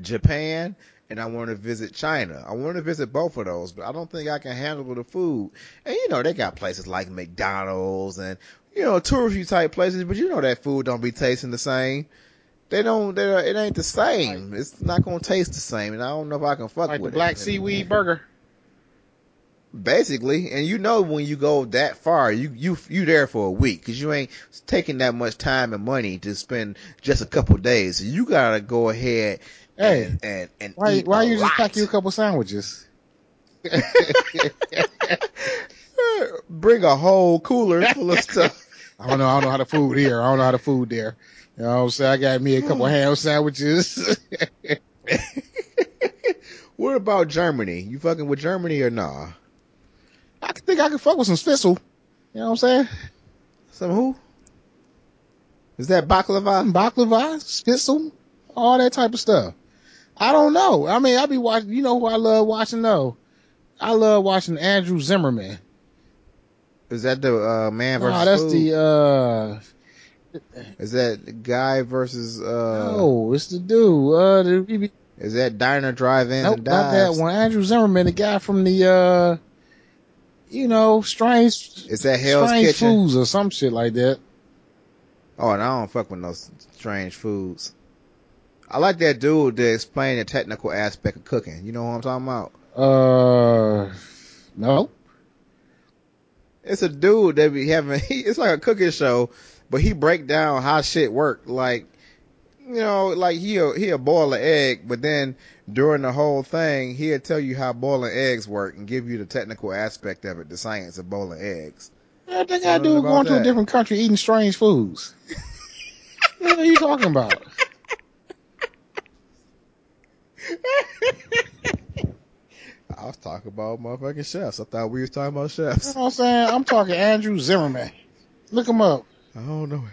Japan and I want to visit China. I want to visit both of those, but I don't think I can handle the food. And you know, they got places like McDonald's and you know touristy type places, but you know that food don't be tasting the same. They don't. They it ain't the same. It's not gonna taste the same, and I don't know if I can fuck Like the with black it. seaweed burger. Basically, and you know when you go that far, you you you there for a week because you ain't taking that much time and money to spend just a couple days. So you gotta go ahead Hey, and and and why eat why you just lot. pack you a couple sandwiches? Bring a whole cooler full of stuff. I don't know. I don't know how the food here. I don't know how the food there. You know what I'm saying? I got me a couple hmm. ham sandwiches. what about Germany? You fucking with Germany or nah? I think I could fuck with some Spitzel. You know what I'm saying? Some who? Is that baklava? Baklava, Spitzel, all that type of stuff. I don't know. I mean, I be watching. You know who I love watching though? I love watching Andrew Zimmerman. Is that the uh, man versus Nah, that's food? the uh Is that the guy versus uh? no, it's the dude. Uh, the, he be- Is that diner drive-ins nope, and not that one. Andrew Zimmerman, the guy from the uh, you know, strange, Is that Hell's strange Kitchen? foods or some shit like that. Oh, and I don't fuck with no strange foods. I like that dude to explain the technical aspect of cooking. You know what I'm talking about? Uh, no. It's a dude that be having. He, it's like a cooking show, but he break down how shit work. Like, you know, like he'll he'll boil an egg, but then during the whole thing, he'll tell you how boiling eggs work and give you the technical aspect of it, the science of boiling eggs. So got to do going to a different country eating strange foods? what are you talking about? I was talking about motherfucking chefs. I thought we was talking about You chefs. know what I'm saying? I'm talking Andrew Zimmerman. Look him up. I don't know.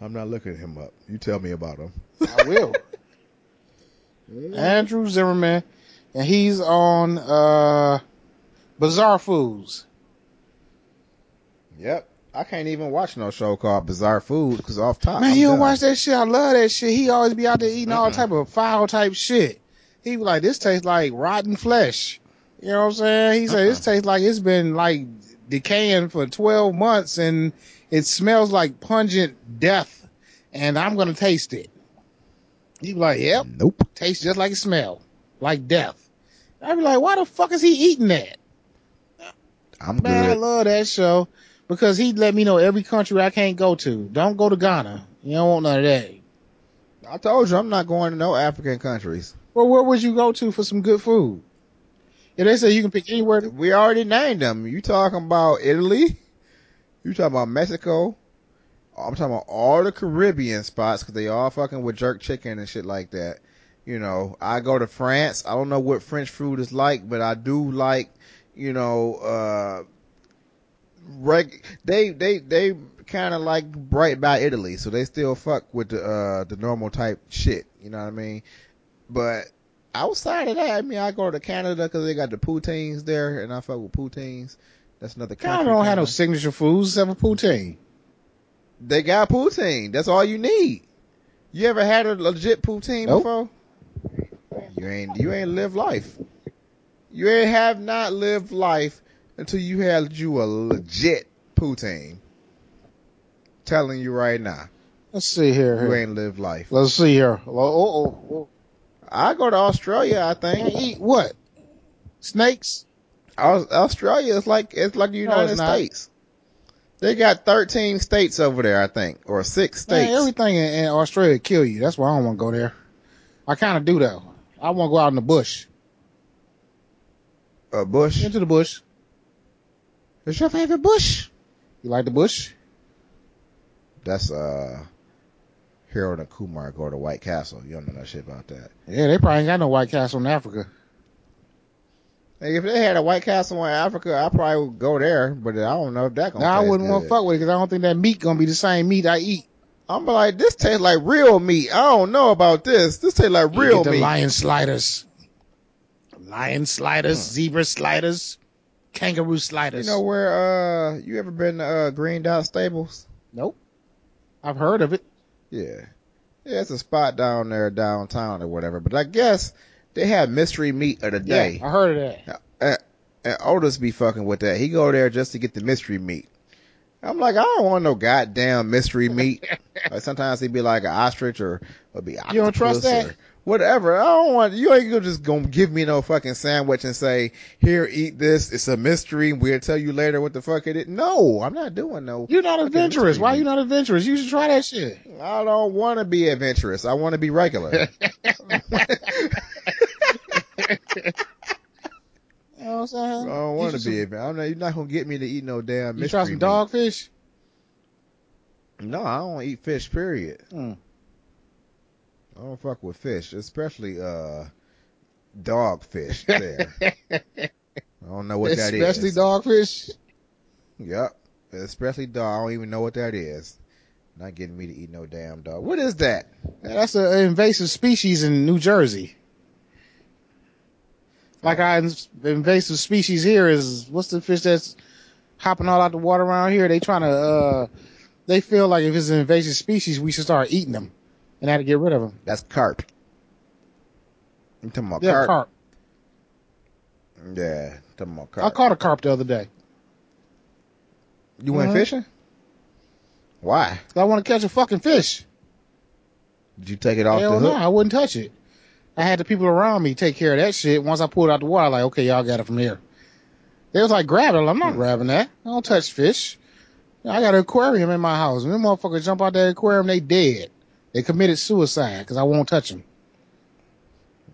I'm not looking him up. You tell me about him. I will. Andrew Zimmerman, and he's on uh, Bizarre Foods. Yep. I can't even watch no show called Bizarre Foods because off top. Man, I'm you don't done. watch that shit. I love that shit. He always be out there eating all type of foul type shit. He be like, this tastes like rotten flesh. You know what I'm saying? He said, this tastes like it's been like decaying for 12 months and it smells like pungent death and I'm going to taste it. He be like, yep, Nope. tastes just like it smell, like death. I be like, why the fuck is he eating that? I'm Man, I love that show because he let me know every country I can't go to. Don't go to Ghana. You don't want none of that. I told you I'm not going to no African countries. Well, where would you go to for some good food? If they say you can pick anywhere, We already named them. You talking about Italy? You talking about Mexico? I'm talking about all the Caribbean spots because they all fucking with jerk chicken and shit like that. You know, I go to France. I don't know what French food is like, but I do like, you know, uh, reg- they, they, they kind of like right by Italy, so they still fuck with the, uh, the normal type shit. You know what I mean? But outside of that, I mean, I go to Canada because they got the poutines there, and I fuck with poutines. That's another Ghana country. don't have no signature foods except for poutine. They got poutine. That's all you need. You ever had a legit poutine Nope. before? You ain't you ain't lived life. You ain't have not lived life until you had you a legit poutine. Telling you right now. Let's see here. You here. ain't lived life. Let's see here. Oh, oh, oh. I go to Australia. I think eat what? Snakes? Aus- Australia is like it's like the United it's not. States. They got 13 states over there, I think, or six Man, states. everything in, in Australia kill you. That's why I don't want to go there. I kind of do though. I want to go out in the bush. A bush. Into the bush. What's your favorite bush? You like the bush? That's uh, Harold and Kumar go to White Castle. You don't know that shit about that. Yeah, they probably ain't got no White Castle in Africa. If they had a White Castle in Africa, I probably would go there, but I don't know if that gonna. Now I wouldn't want to fuck with it because I don't think that meat gonna be the same meat I eat. I'm like, this tastes like real meat. I don't know about this. This tastes like You real get the meat. lion sliders, lion sliders, Hmm. zebra sliders, kangaroo sliders. You know where? Uh, you ever been to uh, Green Dot Stables? nope. I've heard of it. Yeah, yeah, it's a spot down there downtown or whatever. But I guess they have mystery meat of the day. Yeah, I heard of that. And Otis be fucking with that. He go there just to get the mystery meat. I'm like, I don't want no goddamn mystery meat. like sometimes he be like an ostrich or or be You don't trust that? Whatever. I don't want you ain't gonna just gonna give me no fucking sandwich and say, Here, eat this. It's a mystery. We'll tell you later what the fuck it is. No, I'm not doing no. You're not adventurous. Why meat. you not adventurous? You should try that shit. I don't want to be adventurous. I want to be regular. You know what I'm I don't want to be. adventurous. I'm not, you're not gonna get me to eat no damn You mystery try some meat. dogfish? No, I don't eat fish. Period. Hmm. I don't fuck with fish, especially uh dogfish. There, I don't know what that is. Especially dogfish. Yep, especially dog. I don't even know what that is. Not getting me to eat no damn dog. What is that? Yeah, That's an invasive species in New Jersey. Like our invasive species here is what's the fish that's hopping all out the water around here? They trying to uh they feel like if it's an invasive species, we should start eating them and have to get rid of them. That's carp. You talking about Yeah, carp? carp. Yeah, talking about carp. I caught a carp the other day. you went Mhm. fishing? Why? I want to catch a fucking fish. Did you take it off Hell the no, hook? I wouldn't touch it. I had the people around me take care of that shit. Once I pulled out the water, like, okay, y'all got it from here. They was like, grab it. I'm not Hmm. grabbing that. I don't touch fish. I got an aquarium in my house. When them motherfuckers jump out that aquarium, they dead. They committed suicide because I won't touch them.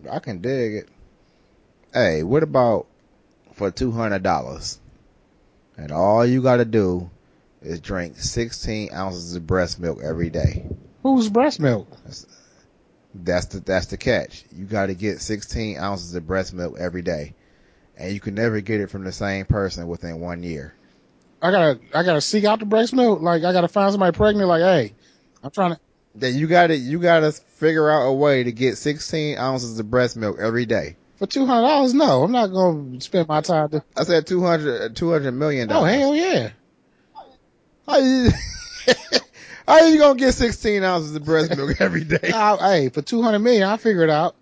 I can dig it. Hey, what about for two hundred dollars? And all you got to do is drink sixteen ounces of breast milk every day. Who's breast milk? That's the that's the catch. You got to get sixteen ounces of breast milk every day, and you can never get it from the same person within one year. I gotta, I gotta seek out the breast milk. Like, I gotta find somebody pregnant. Like, hey, I'm trying to. Then you got to you got to figure out a way to get sixteen ounces of breast milk every day. For two hundred dollars, no, I'm not gonna spend my time. To, I said 200, 200 million oh dollars. hell yeah! How you, gonna get 16 ounces of breast milk every day? I, hey, for two hundred million, I figure it out.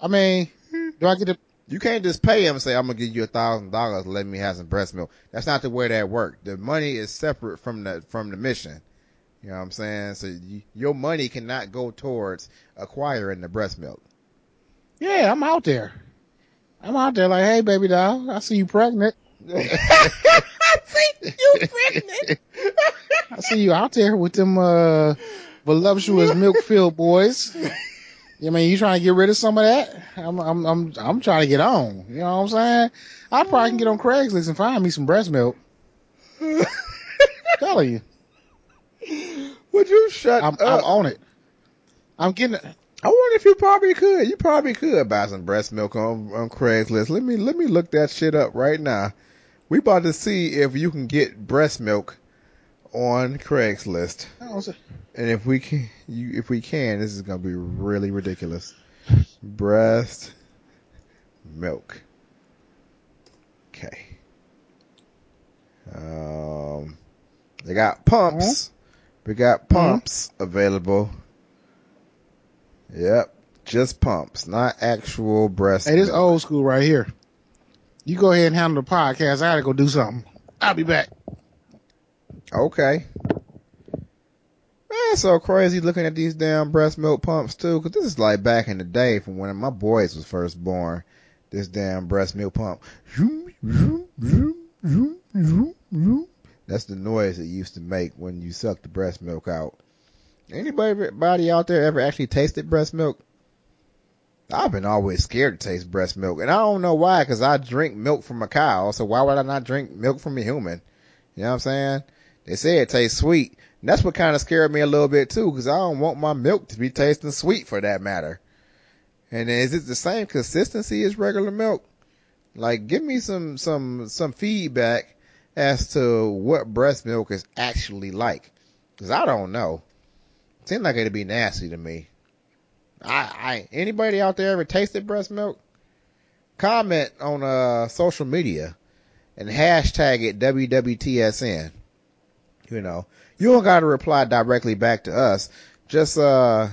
I mean, do I get to? You can't just pay him and say, I'm gonna give you a thousand dollars let me have some breast milk. That's not the way that works. The money is separate from the, from the mission. You know what I'm saying? So you, your money cannot go towards acquiring the breast milk. Yeah, I'm out there. I'm out there like, hey, baby doll, I see you pregnant. You pregnant. I see you out there with them uh voluptuous milk filled boys. I mean, you trying to get rid of some of that? I'm, I'm, I'm, I'm trying to get on. You know what I'm saying? I probably can get on Craigslist and find me some breast milk. telling you, Would you shut I'm, up? I'm on it. I'm getting. I wonder if you probably could. You probably could buy some breast milk on, on Craigslist. Let me let me look that shit up right now. We about to see if you can get breast milk on Craigslist, I don't say- and if we can, you if we can, this is gonna be really ridiculous. Breast milk. Okay. Um, they got pumps. We got pumps available. Yep, just pumps, not actual breast. Hey, this milk. old school right here. You go ahead and handle the podcast. I gotta go do something. I'll be back. Okay. it's so crazy looking at these damn breast milk pumps too, cause this is like back in the day from when my boys was first born. This damn breast milk pump. That's the noise it used to make when you suck the breast milk out. Anybody out there ever actually tasted breast milk? I've been always scared to taste breast milk, and I don't know why, cause I drink milk from a cow, so why would I not drink milk from a human? You know what I'm saying? They say it tastes sweet, and that's what kind of scared me a little bit too, cause I don't want my milk to be tasting sweet for that matter. And is it the same consistency as regular milk? Like, give me some, some, some feedback as to what breast milk is actually like. Cause I don't know. Seems like it'd be nasty to me. I, I, anybody out there ever tasted breast milk? Comment on, uh, social media and hashtag it WWTSN. You know, you don't gotta reply directly back to us. Just, uh,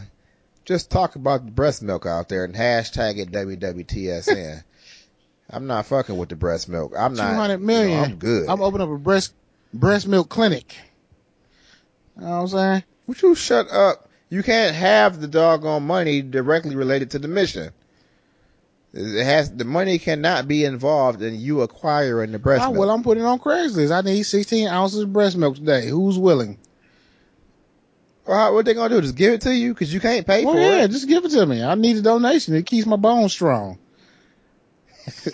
just talk about the breast milk out there and hashtag it WWTSN. I'm not fucking with the breast milk. I'm not. 200 million. You know, I'm good. I'm opening up a breast, breast milk clinic. You know what I'm saying? Would you shut up? You can't have the doggone money directly related to the mission. It has the money cannot be involved in you acquiring the breast Oh, milk. well, I'm putting on Craigslist. I need 16 ounces of breast milk today. Who's willing? Well, how- what they gonna do? Just give it to you because you can't pay Well, for yeah, it. just give it to me. I need a donation. It keeps my bones strong.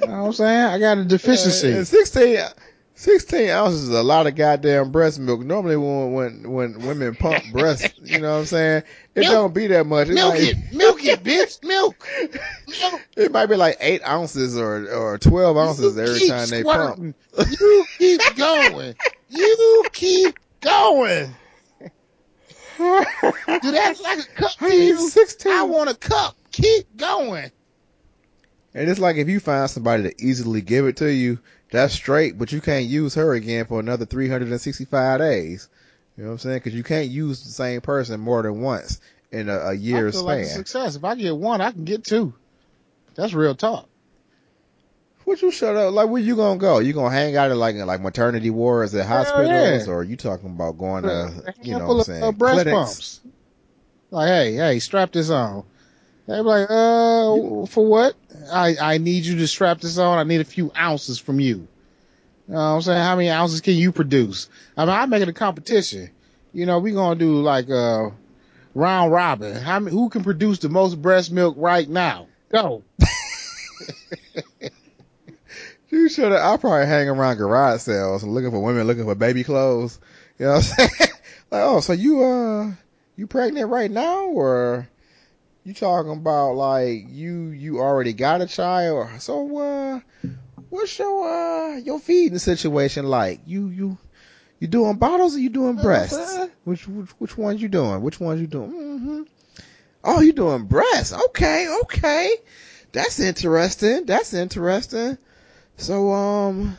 You know what I'm saying? I got a deficiency. Uh, 16, 16 ounces is a lot of goddamn breast milk. Normally when, when, when women pump breast, you know what I'm saying? It Milk. don't be that much. It milk might, it. Milk it, bitch. Milk. Milk. it might be like eight ounces or, or 12 ounces You every time they pump. You keep going. You keep going. Do that like a cup to you? 16. I want a cup. Keep going. And it's like if you find somebody to easily give it to you, that's straight, but you can't use her again for another 365 days. You know what I'm saying? Cause you can't use the same person more than once in a year feel span. like a success. If I get one, I can get two. That's real talk. Would you shut up? Like, where you gonna go? You gonna hang out at like like maternity wards at Hell hospitals, yeah. or you talking about going to you know what I'm of, saying uh, breast clinics? pumps. Like, hey, hey, strap this on. They be like, uh, for what? I, I need you to strap this on. I need a few ounces from you. I'm saying? How many ounces can you produce? I mean, I'm making a competition. You know, we gonna do like, uh, round robin. How many, who can produce the most breast milk right now? Go. You should. I'll probably hang around garage sales and looking for women looking for baby clothes. You know what I'm saying? like, oh, so you uh, you pregnant right now, or you talking about like you you already got a child? So uh, what's your uh your feeding situation like? You you you doing bottles or you doing breasts? Uh, Which which which ones you doing? Which ones you doing? hmm Oh, you doing breasts? Okay, okay. That's interesting. That's interesting. So, um,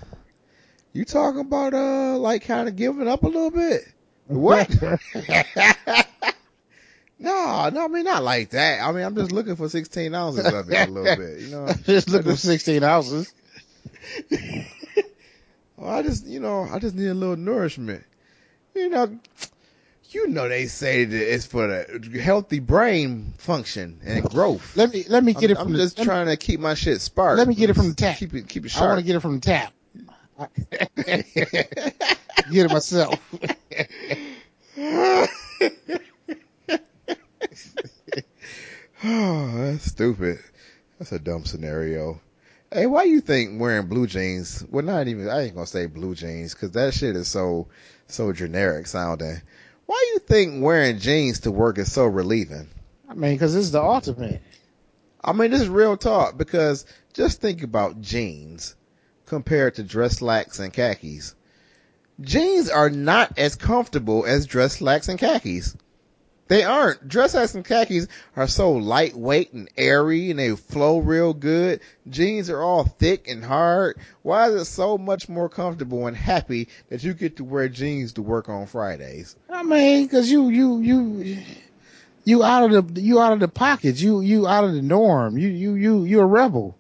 you talking about, uh, like kind of giving up a little bit? What? no, no, I mean, not like that. I mean, I'm just looking for 16 ounces of it a little bit, you know? Just looking for 16 ounces. Well, I just, you know, I just need a little nourishment. You know, you know they say that it's for the healthy brain function and growth. Let me, let me get I'm, it from I'm the, just let me- trying to keep my shit spark. let me get it from the tap. Keep it, keep it sharp. I want to get it from the tap. get it myself. Oh, that's stupid. That's a dumb scenario. Hey, why you think wearing blue jeans? Well, not even. I ain't gonna say blue jeans because that shit is so so generic sounding. Why you think wearing jeans to work is so relieving? I mean, because this is the ultimate. I mean, this is real talk because just think about jeans compared to dress slacks and khakis. Jeans are not as comfortable as dress slacks and khakis. They aren't. Dress hats and khakis are so lightweight and airy and they flow real good. Jeans are all thick and hard. Why is it so much more comfortable and happy that you get to wear jeans to work on Fridays? I mean, because you you you you out of the you out of the pocket. You you out of the norm. You you you you a rebel.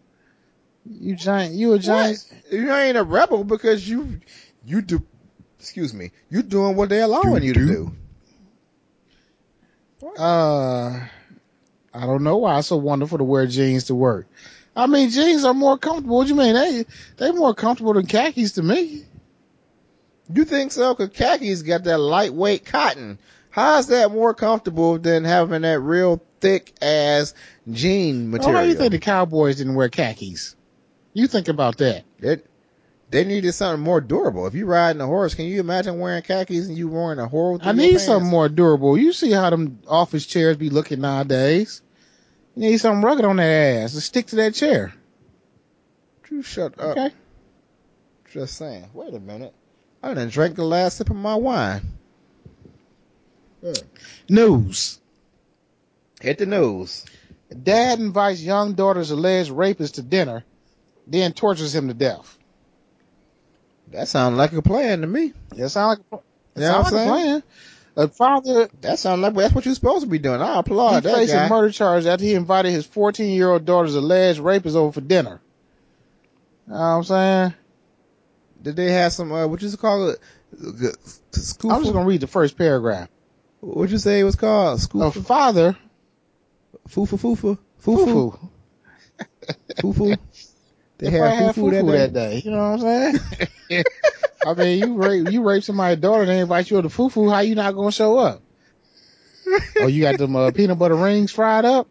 You giant. You a giant. What? You ain't a rebel because you you do excuse me, you doing what they're allowing you to do. Uh, I don't know why it's so wonderful to wear jeans to work. I mean, jeans are more comfortable. What do you mean? They they more comfortable than khakis to me. You think so? Cause khakis got that lightweight cotton. How is that more comfortable than having that real thick ass jean material? Why do you think the Cowboys didn't wear khakis? You think about that. It, they needed something more durable. If you riding a horse, can you imagine wearing khakis and you wearing a through I need something more durable. You see how them office chairs be looking nowadays. You need something rugged on that ass to stick to that chair. You shut up. Okay. Just saying. Wait a minute. I done drank the last sip of my wine. Hmm. News. Hit the news. Dad invites young daughter's alleged rapist to dinner, then tortures him to death. That sounds like a plan to me. That sound like a, Yeah, sound like a plan. A father That sounds like that's what you're supposed to be doing. I he applaud that guy. murder charge after he invited his 14 year old daughter's alleged rapist over for dinner. You know what I'm saying? Did they have some? Uh, what you call it? School. I'm just gonna read the first paragraph. What'd you say it was called? School. A father, Fufu fufu fufu fufu. Fufu. They had had fufu that day. that day. You know what I'm saying? I mean, you rape you rape somebody's daughter, they invite you to the fufu. How you not gonna show up? Oh, you got them uh, peanut butter rings fried up.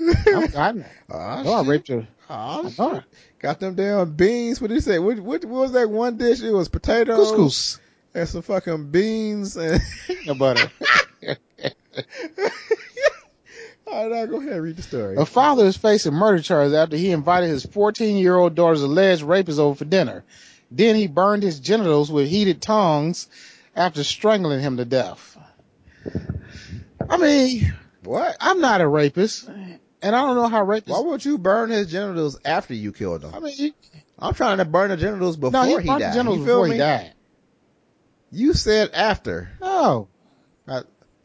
I'm, I know Ah, I shit. raped I shit. know. Got them damn beans. What did you say? What, what, what was that one dish? It was potatoes Couscous and some fucking beans and. peanut butter. All right, go ahead and read the story. A father is facing murder charges after he invited his 14 year old daughter's alleged rapist over for dinner. Then he burned his genitals with heated tongs after strangling him to death. I mean, What? I'm not a rapist, and I don't know how rapists. Why would you burn his genitals after you killed him? I mean, I'm trying to burn the genitals before no, he he died. genitals you before me? he died. You said after. No,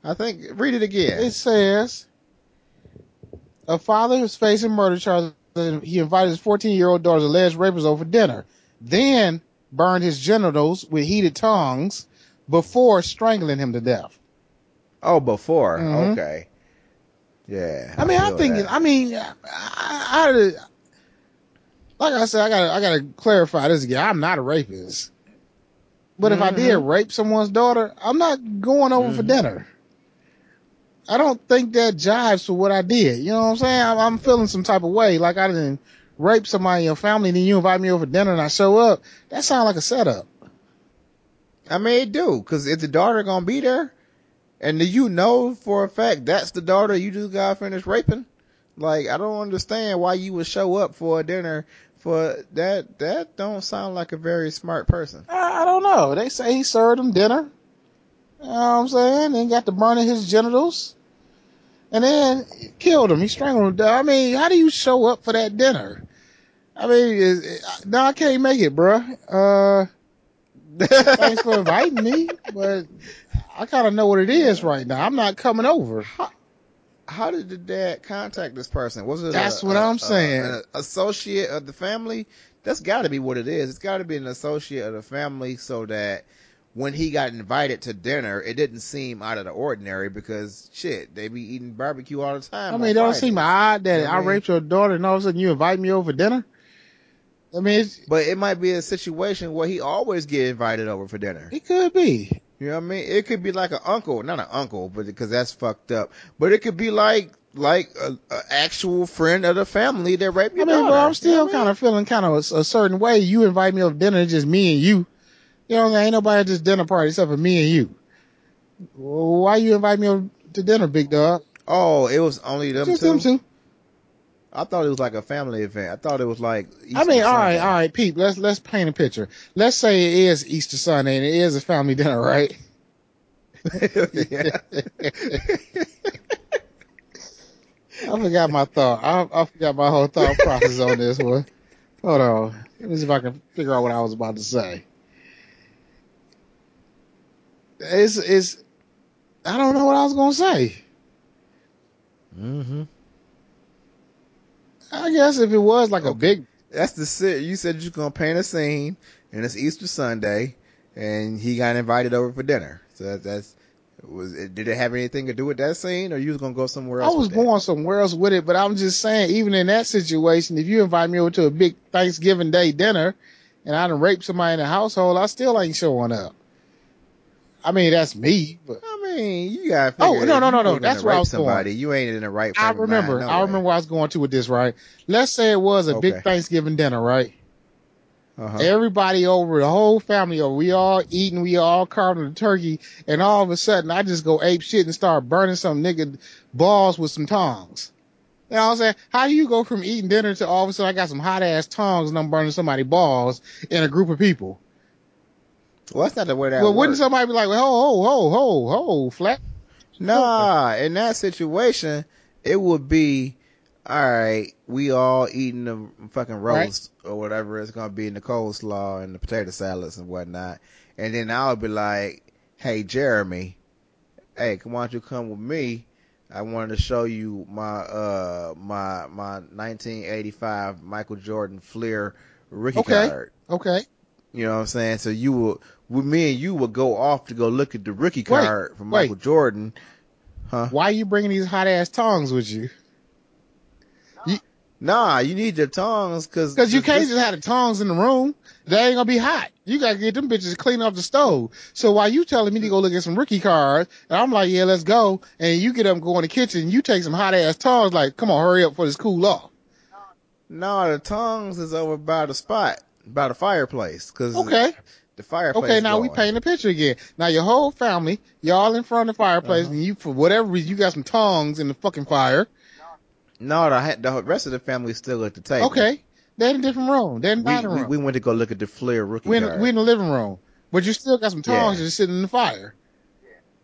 I think read it again. it says a father is facing murder charges. He invited his 14 year old daughter's alleged rapist over for dinner, then burned his genitals with heated tongs before strangling him to death. oh, before. Mhm. Okay. Yeah. I mean, I'm thinking. that. I mean, I, I, like I said, I gotta, I gotta clarify this again. I'm not a rapist, but if I did Mhm. rape someone's daughter, I'm not going over for Mhm. dinner. I don't think that jives for what I did. You know what I'm saying? I'm, I'm feeling some type of way, like I didn't rape somebody in your family, and then you invite me over for dinner and I show up. That sounds like a setup. I mean, it do because if the daughter gonna be there, and do you know for a fact that's the daughter you just got finished raping, like I don't understand why you would show up for a dinner for that. That don't sound like a very smart person. I, I don't know. They say he served him dinner. You know what I'm saying? Then got to burning his genitals. And then killed him. He strangled him. I mean, how do you show up for that dinner? I mean, is, is, no, I can't make it, bruh. Uh, thanks for inviting me, but I kind of know what it is right now. I'm not coming over. How did the dad contact this person? Was it? That's a- what a- I'm a- saying. an associate of the family. That's got to be what it is. It's got to be an associate of the family, so that when he got invited to dinner, it didn't seem out of the ordinary because shit, they be eating barbecue all the time. I mean, don't Fridays. seem odd that I I mean- raped your daughter and all of a sudden you invite me over for dinner? I mean, it's, But it might be a situation where he always get invited over for dinner. it could be. You know what I mean? It could be like an uncle, not an uncle, but because that's fucked up. But it could be like like a, a actual friend of the family that raped I your mean, daughter. but I'm You know still kind of feeling kind of a, a certain way. You invite me over to dinner, it's just me and you. You know, ain't nobody at this dinner party except for me and you. Why you invite me over to dinner, big dog? Oh, it was only them just two. them two. I thought it was like a family event. I thought it was like. I mean, Easter all right, all right, Pete. Let's let's paint a picture. Let's say it is Easter Sunday and it is a family dinner, right? I forgot my thought. I, I forgot my whole thought process on this one. Hold on. Let me see if I can figure out what I was about to say. It's, it's, I don't know what I was going to say. mm-hmm. I guess if it was like a big, That's the sit. You said you're gonna paint a scene, and it's Easter Sunday, and he got invited over for dinner. So that, that's was it, did it have anything to do with that scene, or you was gonna go somewhere else? I was going somewhere else with it, but I'm just saying, even in that situation, if you invite me over to a big Thanksgiving Day dinner, and I done raped somebody in the household, I still ain't showing up. I mean, that's me, but I mean, you gotta. Oh, no, no, no, no, that's where I was going. somebody. You ain't in the right. I of mind, remember, no I remember where I was going to with this, right? Let's say it was a Okay. big Thanksgiving dinner, right? Uh-huh. Everybody over, the whole family over, we all eating, we all carving the turkey, and all of a sudden I just go ape shit and start burning some nigga balls with some tongs. You know what I'm saying? How do you go from eating dinner to all of a sudden I got some hot ass tongs and I'm burning somebody balls in a group of people? Well, that's not the way that well, wouldn't somebody be like, ho, ho, ho, ho, ho, flat? Nah, in that situation, it would be, all right, we all eating the fucking roast or whatever it's gonna be in the coleslaw and the potato salads and whatnot, and then I would be like, hey Jeremy, hey, come on, you come with me. I wanted to show you my uh my my 1985 Michael Jordan Fleer rookie Okay. card. Okay. You know what I'm saying? So you will, with me and you will go off to go look at the rookie Wait, card from wait. Michael Jordan. Huh? Why are you bringing these hot ass tongs with you? Nah, you need your tongs cause. Cause you can't this- just have the tongs in the room. They ain't gonna be hot. You gotta get them bitches clean off the stove. So while you telling me to go look at some rookie cards, and I'm like, yeah, let's go. And you get up and go in the kitchen, you take some hot ass tongs, like, come on, hurry up for this cool off. No, the tongs is over by the spot, by the fireplace, cause Okay. the fireplace. Okay, now we going. paint a picture again. Now your whole family, y'all in front of the fireplace, Uh-huh. and you, for whatever reason, you got some tongs in the fucking fire. No, the the rest of the family still at the table. Okay. They're in a different room. They're in the We, dining we, room. we went to go look at the Fleer rookie We in, we in the living room, but you still got some tongs Yeah. just sitting in the fire.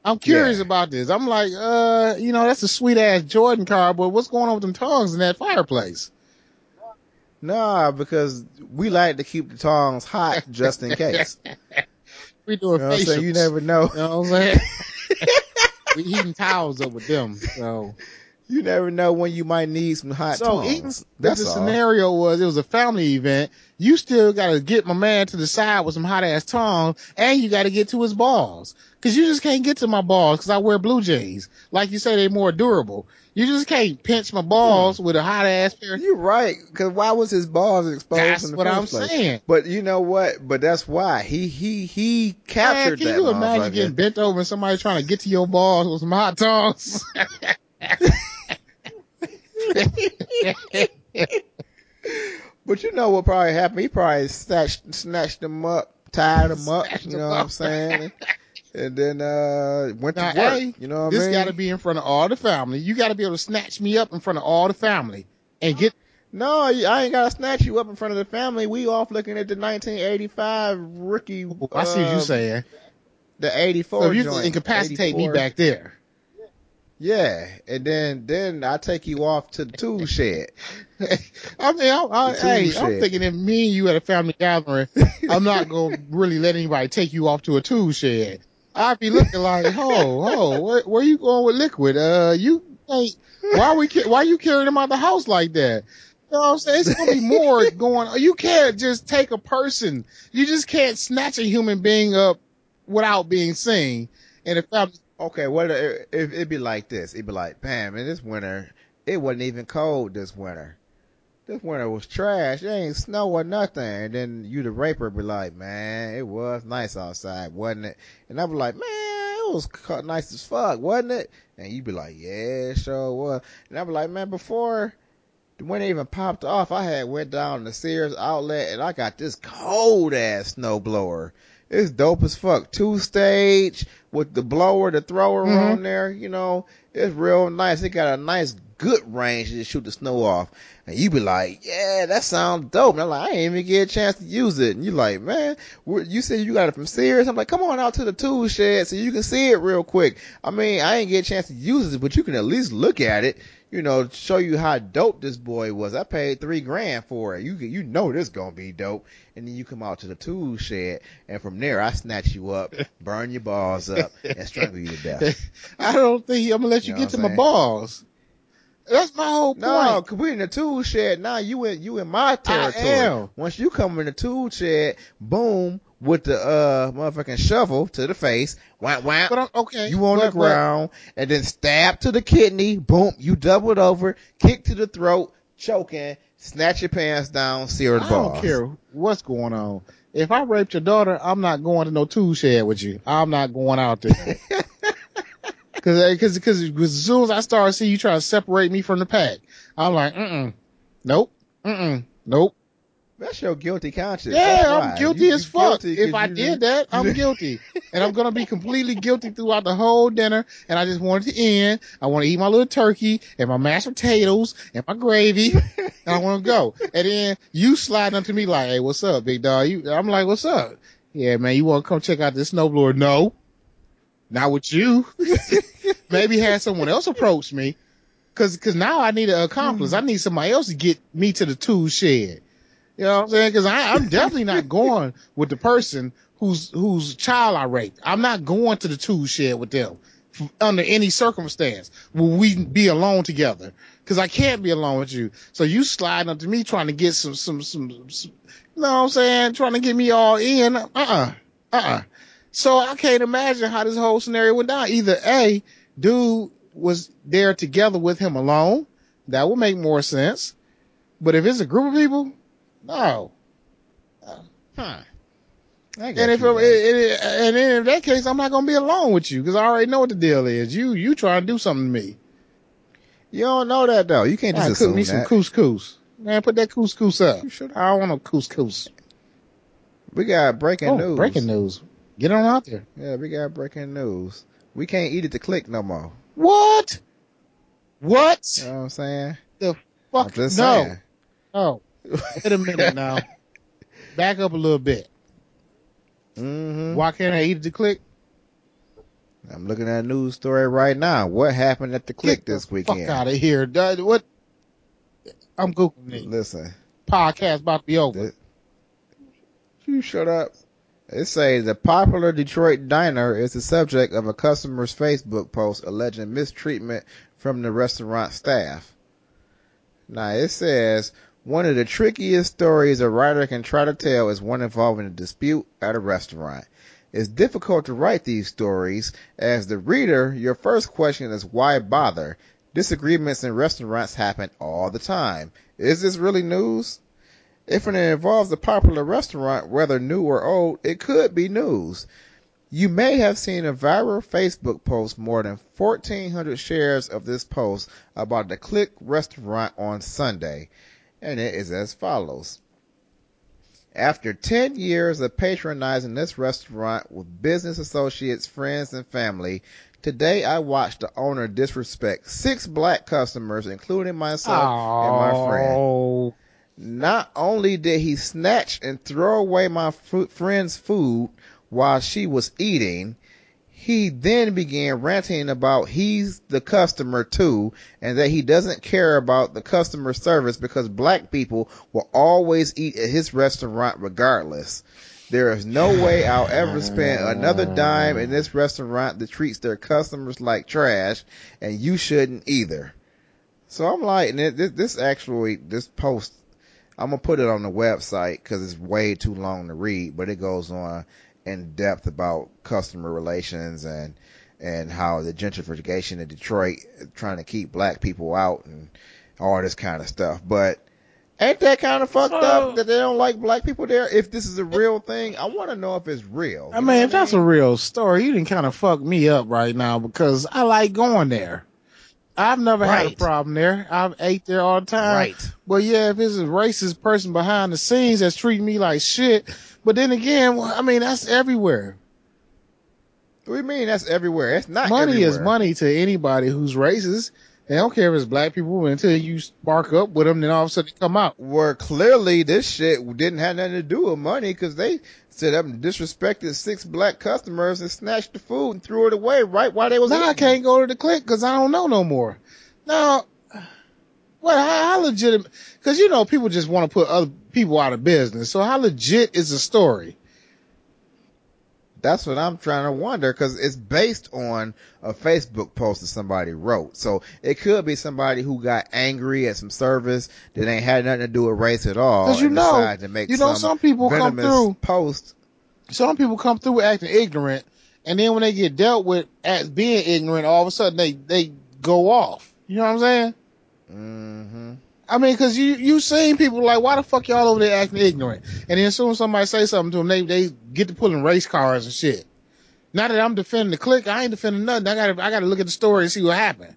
I'm curious Yeah. about this. I'm like, uh, you know, that's a sweet ass Jordan card, but what's going on with them tongs in that fireplace? Nah, because we like to keep the tongs hot just in case. We you doing know what I'm facials. You never know. You know what I'm saying? we heating towels up with them. So, You never know when you might need some hot so tongs. if That's the all. scenario was it was a family event, you still got to get my man to the side with some hot ass tongs, and you got to get to his balls. Cause you just can't get to my balls because I wear blue jeans. Like you say, they're more durable. You just can't pinch my balls with a hot ass pair. You're right. Cause why was his balls exposed That's in the what I'm place? saying. But you know what? But that's why he he he Man, captured can that you imagine getting bent over and somebody trying to get to your balls with some hot tongs? But you know what probably happened? He probably snatched snatched them up, tied them up. Snatched You know what I'm saying? and then uh went Now, to work. hey, you know what this I mean? got to be in front of all the family. You got to be able to snatch me up in front of all the family and get. No, I ain't gotta snatch you up in front of the family. We off looking at the 1985 rookie. I see what uh, you're saying. The 84 So you joint. can incapacitate me back there. Yeah, and then then I take you off to the tool shed. I mean, I, I, hey, I'm thinking if me and you at a family gathering, I'm not gonna really let anybody take you off to a tool shed. I'd be looking like, ho, ho, where, where you going with liquid? Uh, you ain't. Why we? Why you carrying him out the house like that? You know what I'm saying? It's gonna be more going. You can't just take a person. You just can't snatch a human being up without being seen. And if I'm Okay, well, if if it'd be like this? It'd be like, bam, man, this winter it wasn't even cold this winter. This winter was trash. It ain't snow or nothing. And then you, the raper, be like, man, it was nice outside, wasn't it? And I'd be like, man, it was nice as fuck, wasn't it? And you'd be like, yeah, it sure was. And I'd be like, man, before the winter even popped off, I had went down to Sears outlet and I got this cold ass snow blower. It's dope as fuck. Two stage with the blower, the thrower Mhm. on there, you know, it's real nice. It got a nice good range to shoot the snow off. And you be like, yeah, that sounds dope. And I'm like, I ain't even get a chance to use it. And you're like, man, you said you got it from Sears. I'm like, come on out to the tool shed so you can see it real quick. I mean, I ain't get a chance to use it, but you can at least look at it, you know, show you how dope this boy was. I paid three grand for it. You you know this gonna be dope. And then you come out to the tool shed, and from there I snatch you up, burn your balls up, and strangle you to death. I don't think I'm gonna let you, You know get to I'm my balls. That's my whole point. No, cause we in the tool shed now. You in you in my territory. am. Once you come in the tool shed, boom, with the uh motherfucking shovel to the face, wham wham. But okay, You on but- the ground, and then stab to the kidney, boom, you double it over, kick to the throat, choking, snatch your pants down, sear the I don't care what's going on. If I raped your daughter, I'm not going to no tool shed with you. I'm not going out there. Cause, cause, cause as soon as I start seeing you trying to separate me from the pack, I'm like, mm nope, mm nope. That's your guilty conscience. Yeah, I'm guilty You- as fuck. guilty If I did that, I'm guilty. And I'm gonna be completely guilty throughout the whole dinner. And I just want it to end. I want to eat my little turkey and my mashed potatoes and my gravy. and I want to go. And then you slide up to me like, hey, what's up, big dog? You, I'm like, what's up? Yeah, man, you want to come check out this snowblower? No. Not with you. Maybe have someone else approach me. Cause, cause now I need an accomplice. I need somebody else to get me to the tool shed. You know what I'm saying? Cause I, I'm definitely not going with the person whose, whose child I raped. I'm not going to the tool shed with them under any circumstance. Will we be alone together? Cause I can't be alone with you. So you sliding up to me trying to get some, some, some, some you know what I'm saying? Trying to get me all in. Uh-uh. Uh-uh. So I can't imagine how this whole scenario went down. Either A, dude was there together with him alone. That would make more sense. But if it's a group of people, no. Huh. And if it, it, it- and then in that case, I'm not gonna be alone with you because I already know what the deal is. You you trying to do something to me? you don't know that though. You can't just I cook me that. some couscous. Man, put that couscous up. You should- I don't want no couscous. We got breaking Oh, news. breaking news. Get on out there. Yeah, we got breaking news. We can't eat it to Clique no more. What? What? You know what I'm saying? the I'm fuck? just no. saying. Oh, wait a minute now. Back up a little bit. hmm Why can't I eat to Clique? I'm looking at a news story right now. What happened at the Clique Get this the weekend? Fuck out of here. What? I'm googling it. Listen, Podcast about to be over. th- you shut up. It says the popular Detroit diner is the subject of a customer's Facebook post alleging mistreatment from the restaurant staff. Now it says one of the trickiest stories a writer can try to tell is one involving a dispute at a restaurant. It's difficult to write these stories. As the reader, your first question is why bother? Disagreements in restaurants happen all the time. Is this really news? If it involves a popular restaurant, whether new or old, it could be news. You may have seen a viral Facebook post more than 1400 shares of this post about the Clique restaurant on Sunday. And it is as follows. After 10 years of patronizing this restaurant with business associates, friends, and family, today I watched the owner disrespect six black customers, including myself and my friend. Not only did he snatch and throw away my fu- friend's food while she was eating, he then began ranting about he's the customer too and that he doesn't care about the customer service because black people will always eat at his restaurant regardless. There is no way I'll ever spend another dime in this restaurant that treats their customers like trash and you shouldn't either. So I'm like, this, this actually, this post I'm gonna put it on the website because it's way too long to read, but it goes on in depth about customer relations and and how the gentrification in Detroit trying to keep black people out and all this kind of stuff. But ain't that kind of fucked up uh, that they don't like black people there? If this is a real thing, I want to know if it's real. I mean, if that's a real story, you didn't kind of fuck me up right now because I like going there. I've never had a problem there. I've ate there all the time. right. But yeah, if it's a racist person behind the scenes that's treating me like shit, but then again, I mean, that's everywhere. What do you mean that's everywhere? It's not money is money to anybody who's racist. They don't care if it's black people until you spark up with them, then all of a sudden they come out. Where clearly this shit didn't have nothing to do with money because they set up and disrespected six black customers and snatched the food and threw it away right while they was Now I can't go to the Clique because I don't know no more. Now, what? How, how legitimate? Because you know people just want to put other people out of business. So how legit is the story? That's what I'm trying to wonder because it's based on a Facebook post that somebody wrote. So it could be somebody who got angry at some service that ain't had nothing to do with race at all. 'Cause you know- to make You know, some some people come through. post. some people come through acting ignorant, and then when they get dealt with as being ignorant, all of a sudden they they go off. You know what I'm saying? Mm-hmm. I mean, cause you, you seen people like, why the fuck y'all over there acting ignorant? And then as soon as somebody say something to them, they, they get to pulling race cars and shit. Now that I'm defending the clique, I ain't defending nothing. I gotta, I gotta look at the story and see what happened.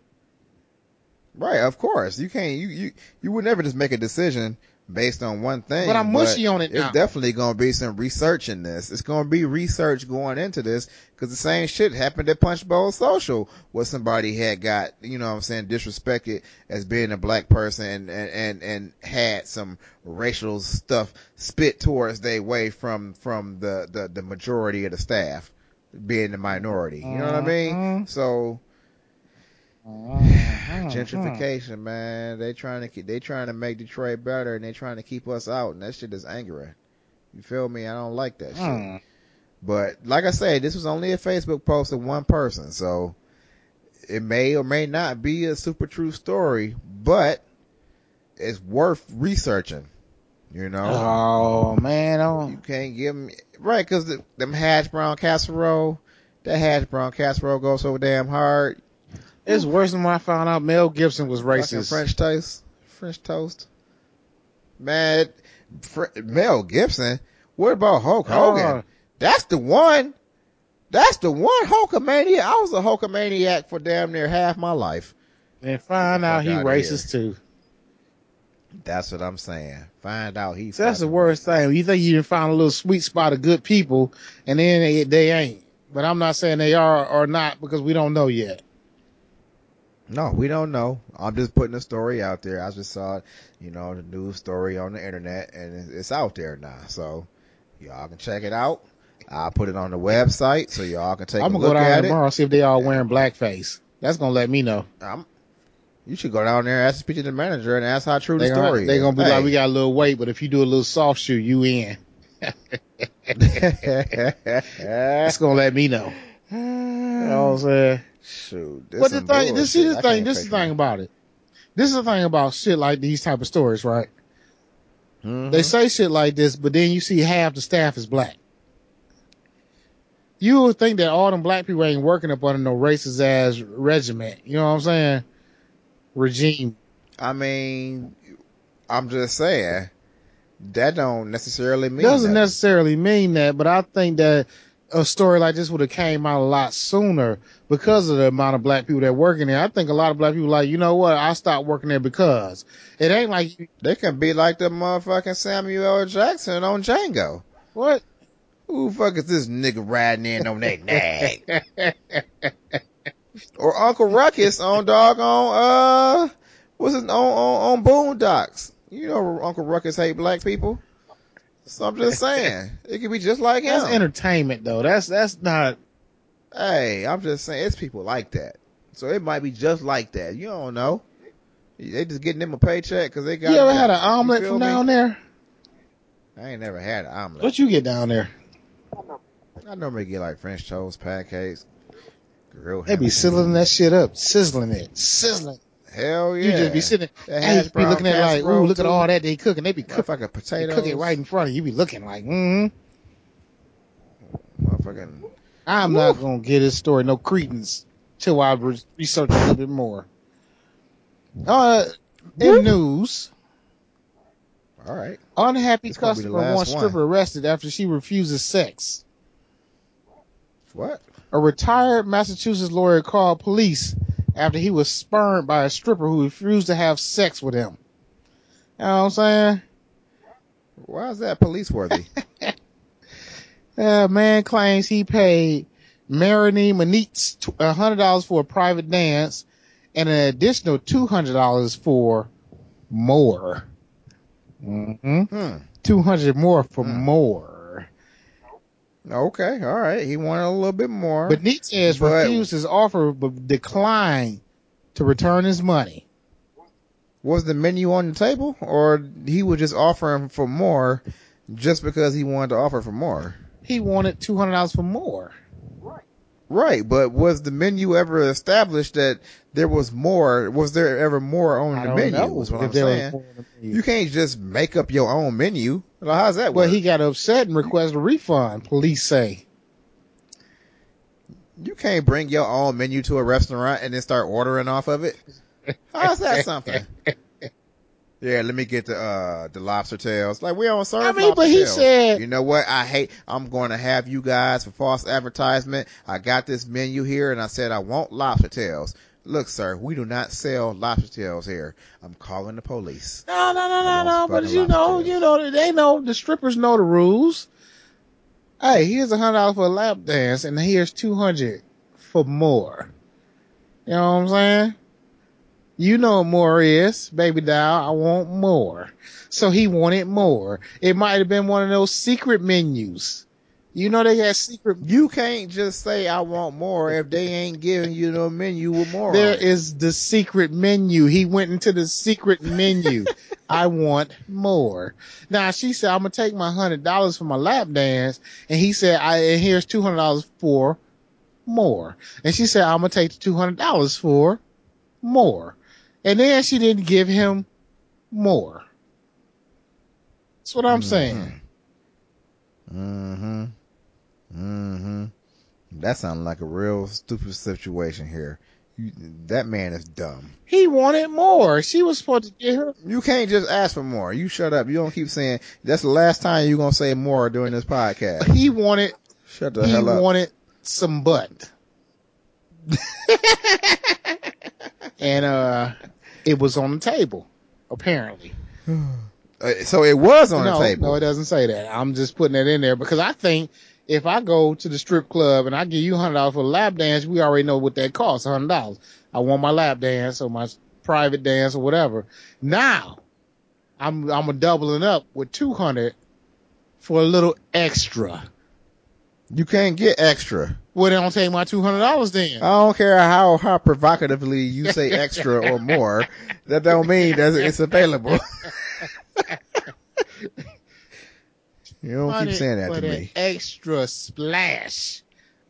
Right, of course. You can't, you, you, you would never just make a decision based on one thing. But I'm mushy on it It's now. definitely going to be some research in this. It's going to be research going into this because the same shit happened at Punch Bowl Social where somebody had got, you know what I'm saying, disrespected as being a black person and, and, and, and had some racial stuff spit towards their way from, from the, the, the majority of the staff being the minority. You know what I mean? Mhm. So. Gentrification, man. They trying to keep, they trying to make Detroit better, and they trying to keep us out, and that shit is angering. You feel me? I don't like that shit. Mhm. But like I said, this was only a Facebook post of one person, so it may or may not be a super true story, but it's worth researching. You know, Oh man, oh. you can't give me right because the, them hash brown casserole, that hash brown casserole goes so damn hard. It's worse than when I found out Mel Gibson was Fucking racist. French toast. French toast. Man, Fr- Mel Gibson. What about Hulk uh, Hogan? Oh, That's the one. That's the one Hulkamaniac. I was a Hulkamaniac for damn near half my life. and find out he outta racist too. That's what I'm saying. Find out he's. That's the worst thing. You think you can find a little sweet spot of good people, and then they, they ain't. But I'm not saying they are or not because we don't know yet. No, we don't know. I'm just putting a story out there. I just saw, you know, the news story on the internet, and it's- out there now. So y'all can check it out. I'll put it on the website so y'all can take a look at the I'm gonna go down there tomorrow and see if they all wearing blackface. That's gonna let me know. I'm, you should go down there, ask to speak to the manager, and ask how true They the gonna, story they is. gonna be Hey. like, we got a little weight, but if you do a little soft shoe, you in. That's gonna let me know. You know what I'm saying? Shoot, this But the thing, this is the thing, this is the thing about it. This is the thing about shit like these type of stories, right? Mhm. They say shit like this, but then you see half the staff is black. You would think that all them black people ain't working up under no racist ass regiment. You know what I'm saying? Regime. I mean, I'm just saying that don't necessarily mean Doesn't nothing. necessarily mean that, but I think that a story like this would have came out a lot sooner because of the amount of black people that work in there. I think a lot of black people like, you know what? I stopped working there because it ain't like They can be like the motherfucking Samuel L. Jackson on Django. what? Who the fuck is this nigga riding in on that nag? or Uncle Ruckus on dog on uh, what's his on on, on Boondocks? You know Uncle Ruckus hate black people. So I'm just saying it could be just like him. That's entertainment though. That's that's not Hey, I'm just saying it's people like that. So it might be just like that. You don't know. They just getting them a paycheck because they got. you ever had an omelet from me? down there? I ain't never had an omelet. What you get down there? I normally get like French toast, pancakes, grilled. They be sizzling that shit up, sizzling it, sizzling. Hell yeah. You just be sitting, hash you be looking at it like, ooh, look at all that they cooking. They be cooking, Motherfucking they potatoes. cook it right in front of you. You be looking like, mm Motherfucking. I'm not gonna get this story no credence till I research a little bit more. Uh, in Whoop. news, All right. unhappy This gonna be the customer wants stripper arrested after she refuses sex. What? A retired Massachusetts lawyer called police after he was spurned by a stripper who refused to have sex with him. You know what I'm saying? Why is that police worthy? Uh, man claims he paid Marini Manitz a hundred dollars for a private dance and an additional two hundred dollars for more. Mm-hmm. hmm. Two hundred more for Hmm. more. Okay. All right. He wanted a little bit more. But But- refused his offer but declined to return his money. was the menu on the table, or he was just offering for more, just because he wanted to offer for more? He wanted two hundred dollars for more. Right, Right, but was the menu ever established that there was more? Was there ever more on I the menu? know Is what if I'm was saying. more on the menu. You can't just make up your own menu. Well, how's that Well, work? he got upset and requested a refund. Police say. you can't bring your own menu to a restaurant and then start ordering off of it. How's that something? Yeah, let me get the uh the lobster tails. Like we don't serve. I mean, but he tails. said- you know what? I hate. I'm going to have you guys for false advertisement. I got this menu here, and I said I want lobster tails. Look, sir, we do not sell lobster tails here. I'm calling the police. No, no, no, no, no. But you know, lobster you know, they know the strippers know the rules. Hey, here's a hundred dollars for a lap dance, and here's two hundred for more. You know what I'm saying? You know what more is, baby doll. I want more. So he wanted more. It might have been one of those secret menus. You know they got secret. You can't just say I want more if they ain't giving you no menu with more. There is the secret menu. He went into the secret menu. I want more. Now she said, I'm gonna take my hundred dollars for my lap dance. And he said, I, and here's two hundred dollars for more. And she said, I'm gonna take the two hundred dollars for more. And then she didn't give him more. That's what I'm saying. Mm-hmm. Mm-hmm. That sounds like a real stupid situation here. You, that man is dumb. He wanted more. She was supposed to get her. You can't just ask for more. You shut up. You don't keep saying that's the last time you're gonna say more during this podcast. He wanted, Shut the he hell up. He wanted some butt. and, uh, it was on the table, apparently. Uh, so it was on no, the table. no, it doesn't say that. I'm just putting that in there because I think if I go to the strip club and I give you hundred dollars for a lap dance, we already know what that costs, hundred dollars. I want my lap dance or my private dance or whatever. Now, I'm I'm a doubling up with two hundred for a little extra. you can't get extra. Well, they don't take my two hundred dollars then. I don't care how how provocatively you say extra or more. That don't mean that it's available. you don't keep saying that to me. Extra splash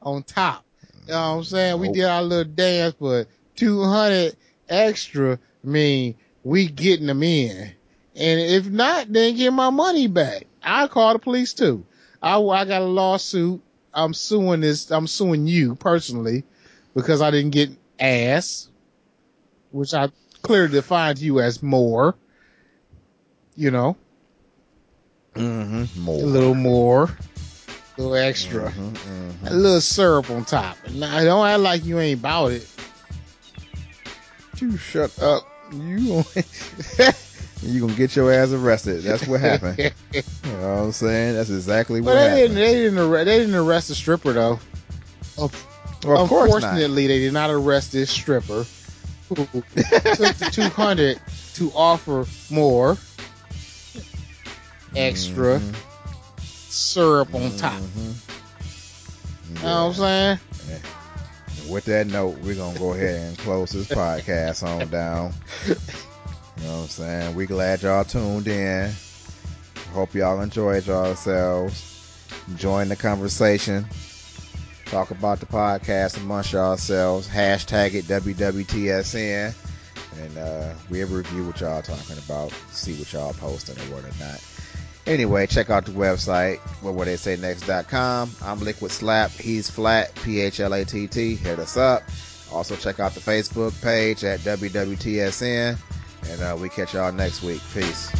on top. You know what I'm saying? We did our little dance, but 200 extra mean we getting them in. And if not, then get my money back. I call the police too. I, I got a lawsuit. I'm suing this, I'm suing you personally because I didn't get ass, which I clearly defined you as more, you know, Mm-hmm. a little more, a little extra. Mhm, mhm. A little syrup on top. Now, don't act like you ain't about it. You shut up. You you gonna get your ass arrested. That's what happened. you know what I'm saying? That's exactly what But they happened. didn't. They didn't. Arrest, they didn't arrest the stripper though. well, of course not. Unfortunately, they did not arrest this stripper who took the two hundred to offer more extra Mhm, syrup on top. mhm. You know what I'm saying? And With that note, we're gonna go ahead and close this podcast on down. You know what I'm saying? We glad y'all tuned in. Hope y'all enjoyed yourselves. Join the conversation. Talk about the podcast amongst yourselves. Hashtag it WWTSN. And uh, we'll review what y'all talking about. See what y'all posting or what or not. Anyway, check out the website, what would they say next.com. I'm Liquid Slap. He's Phlatt, P H L A T T. Hit us up. Also, check out the Facebook page at WWTSN. And uh, we catch y'all next week. Peace.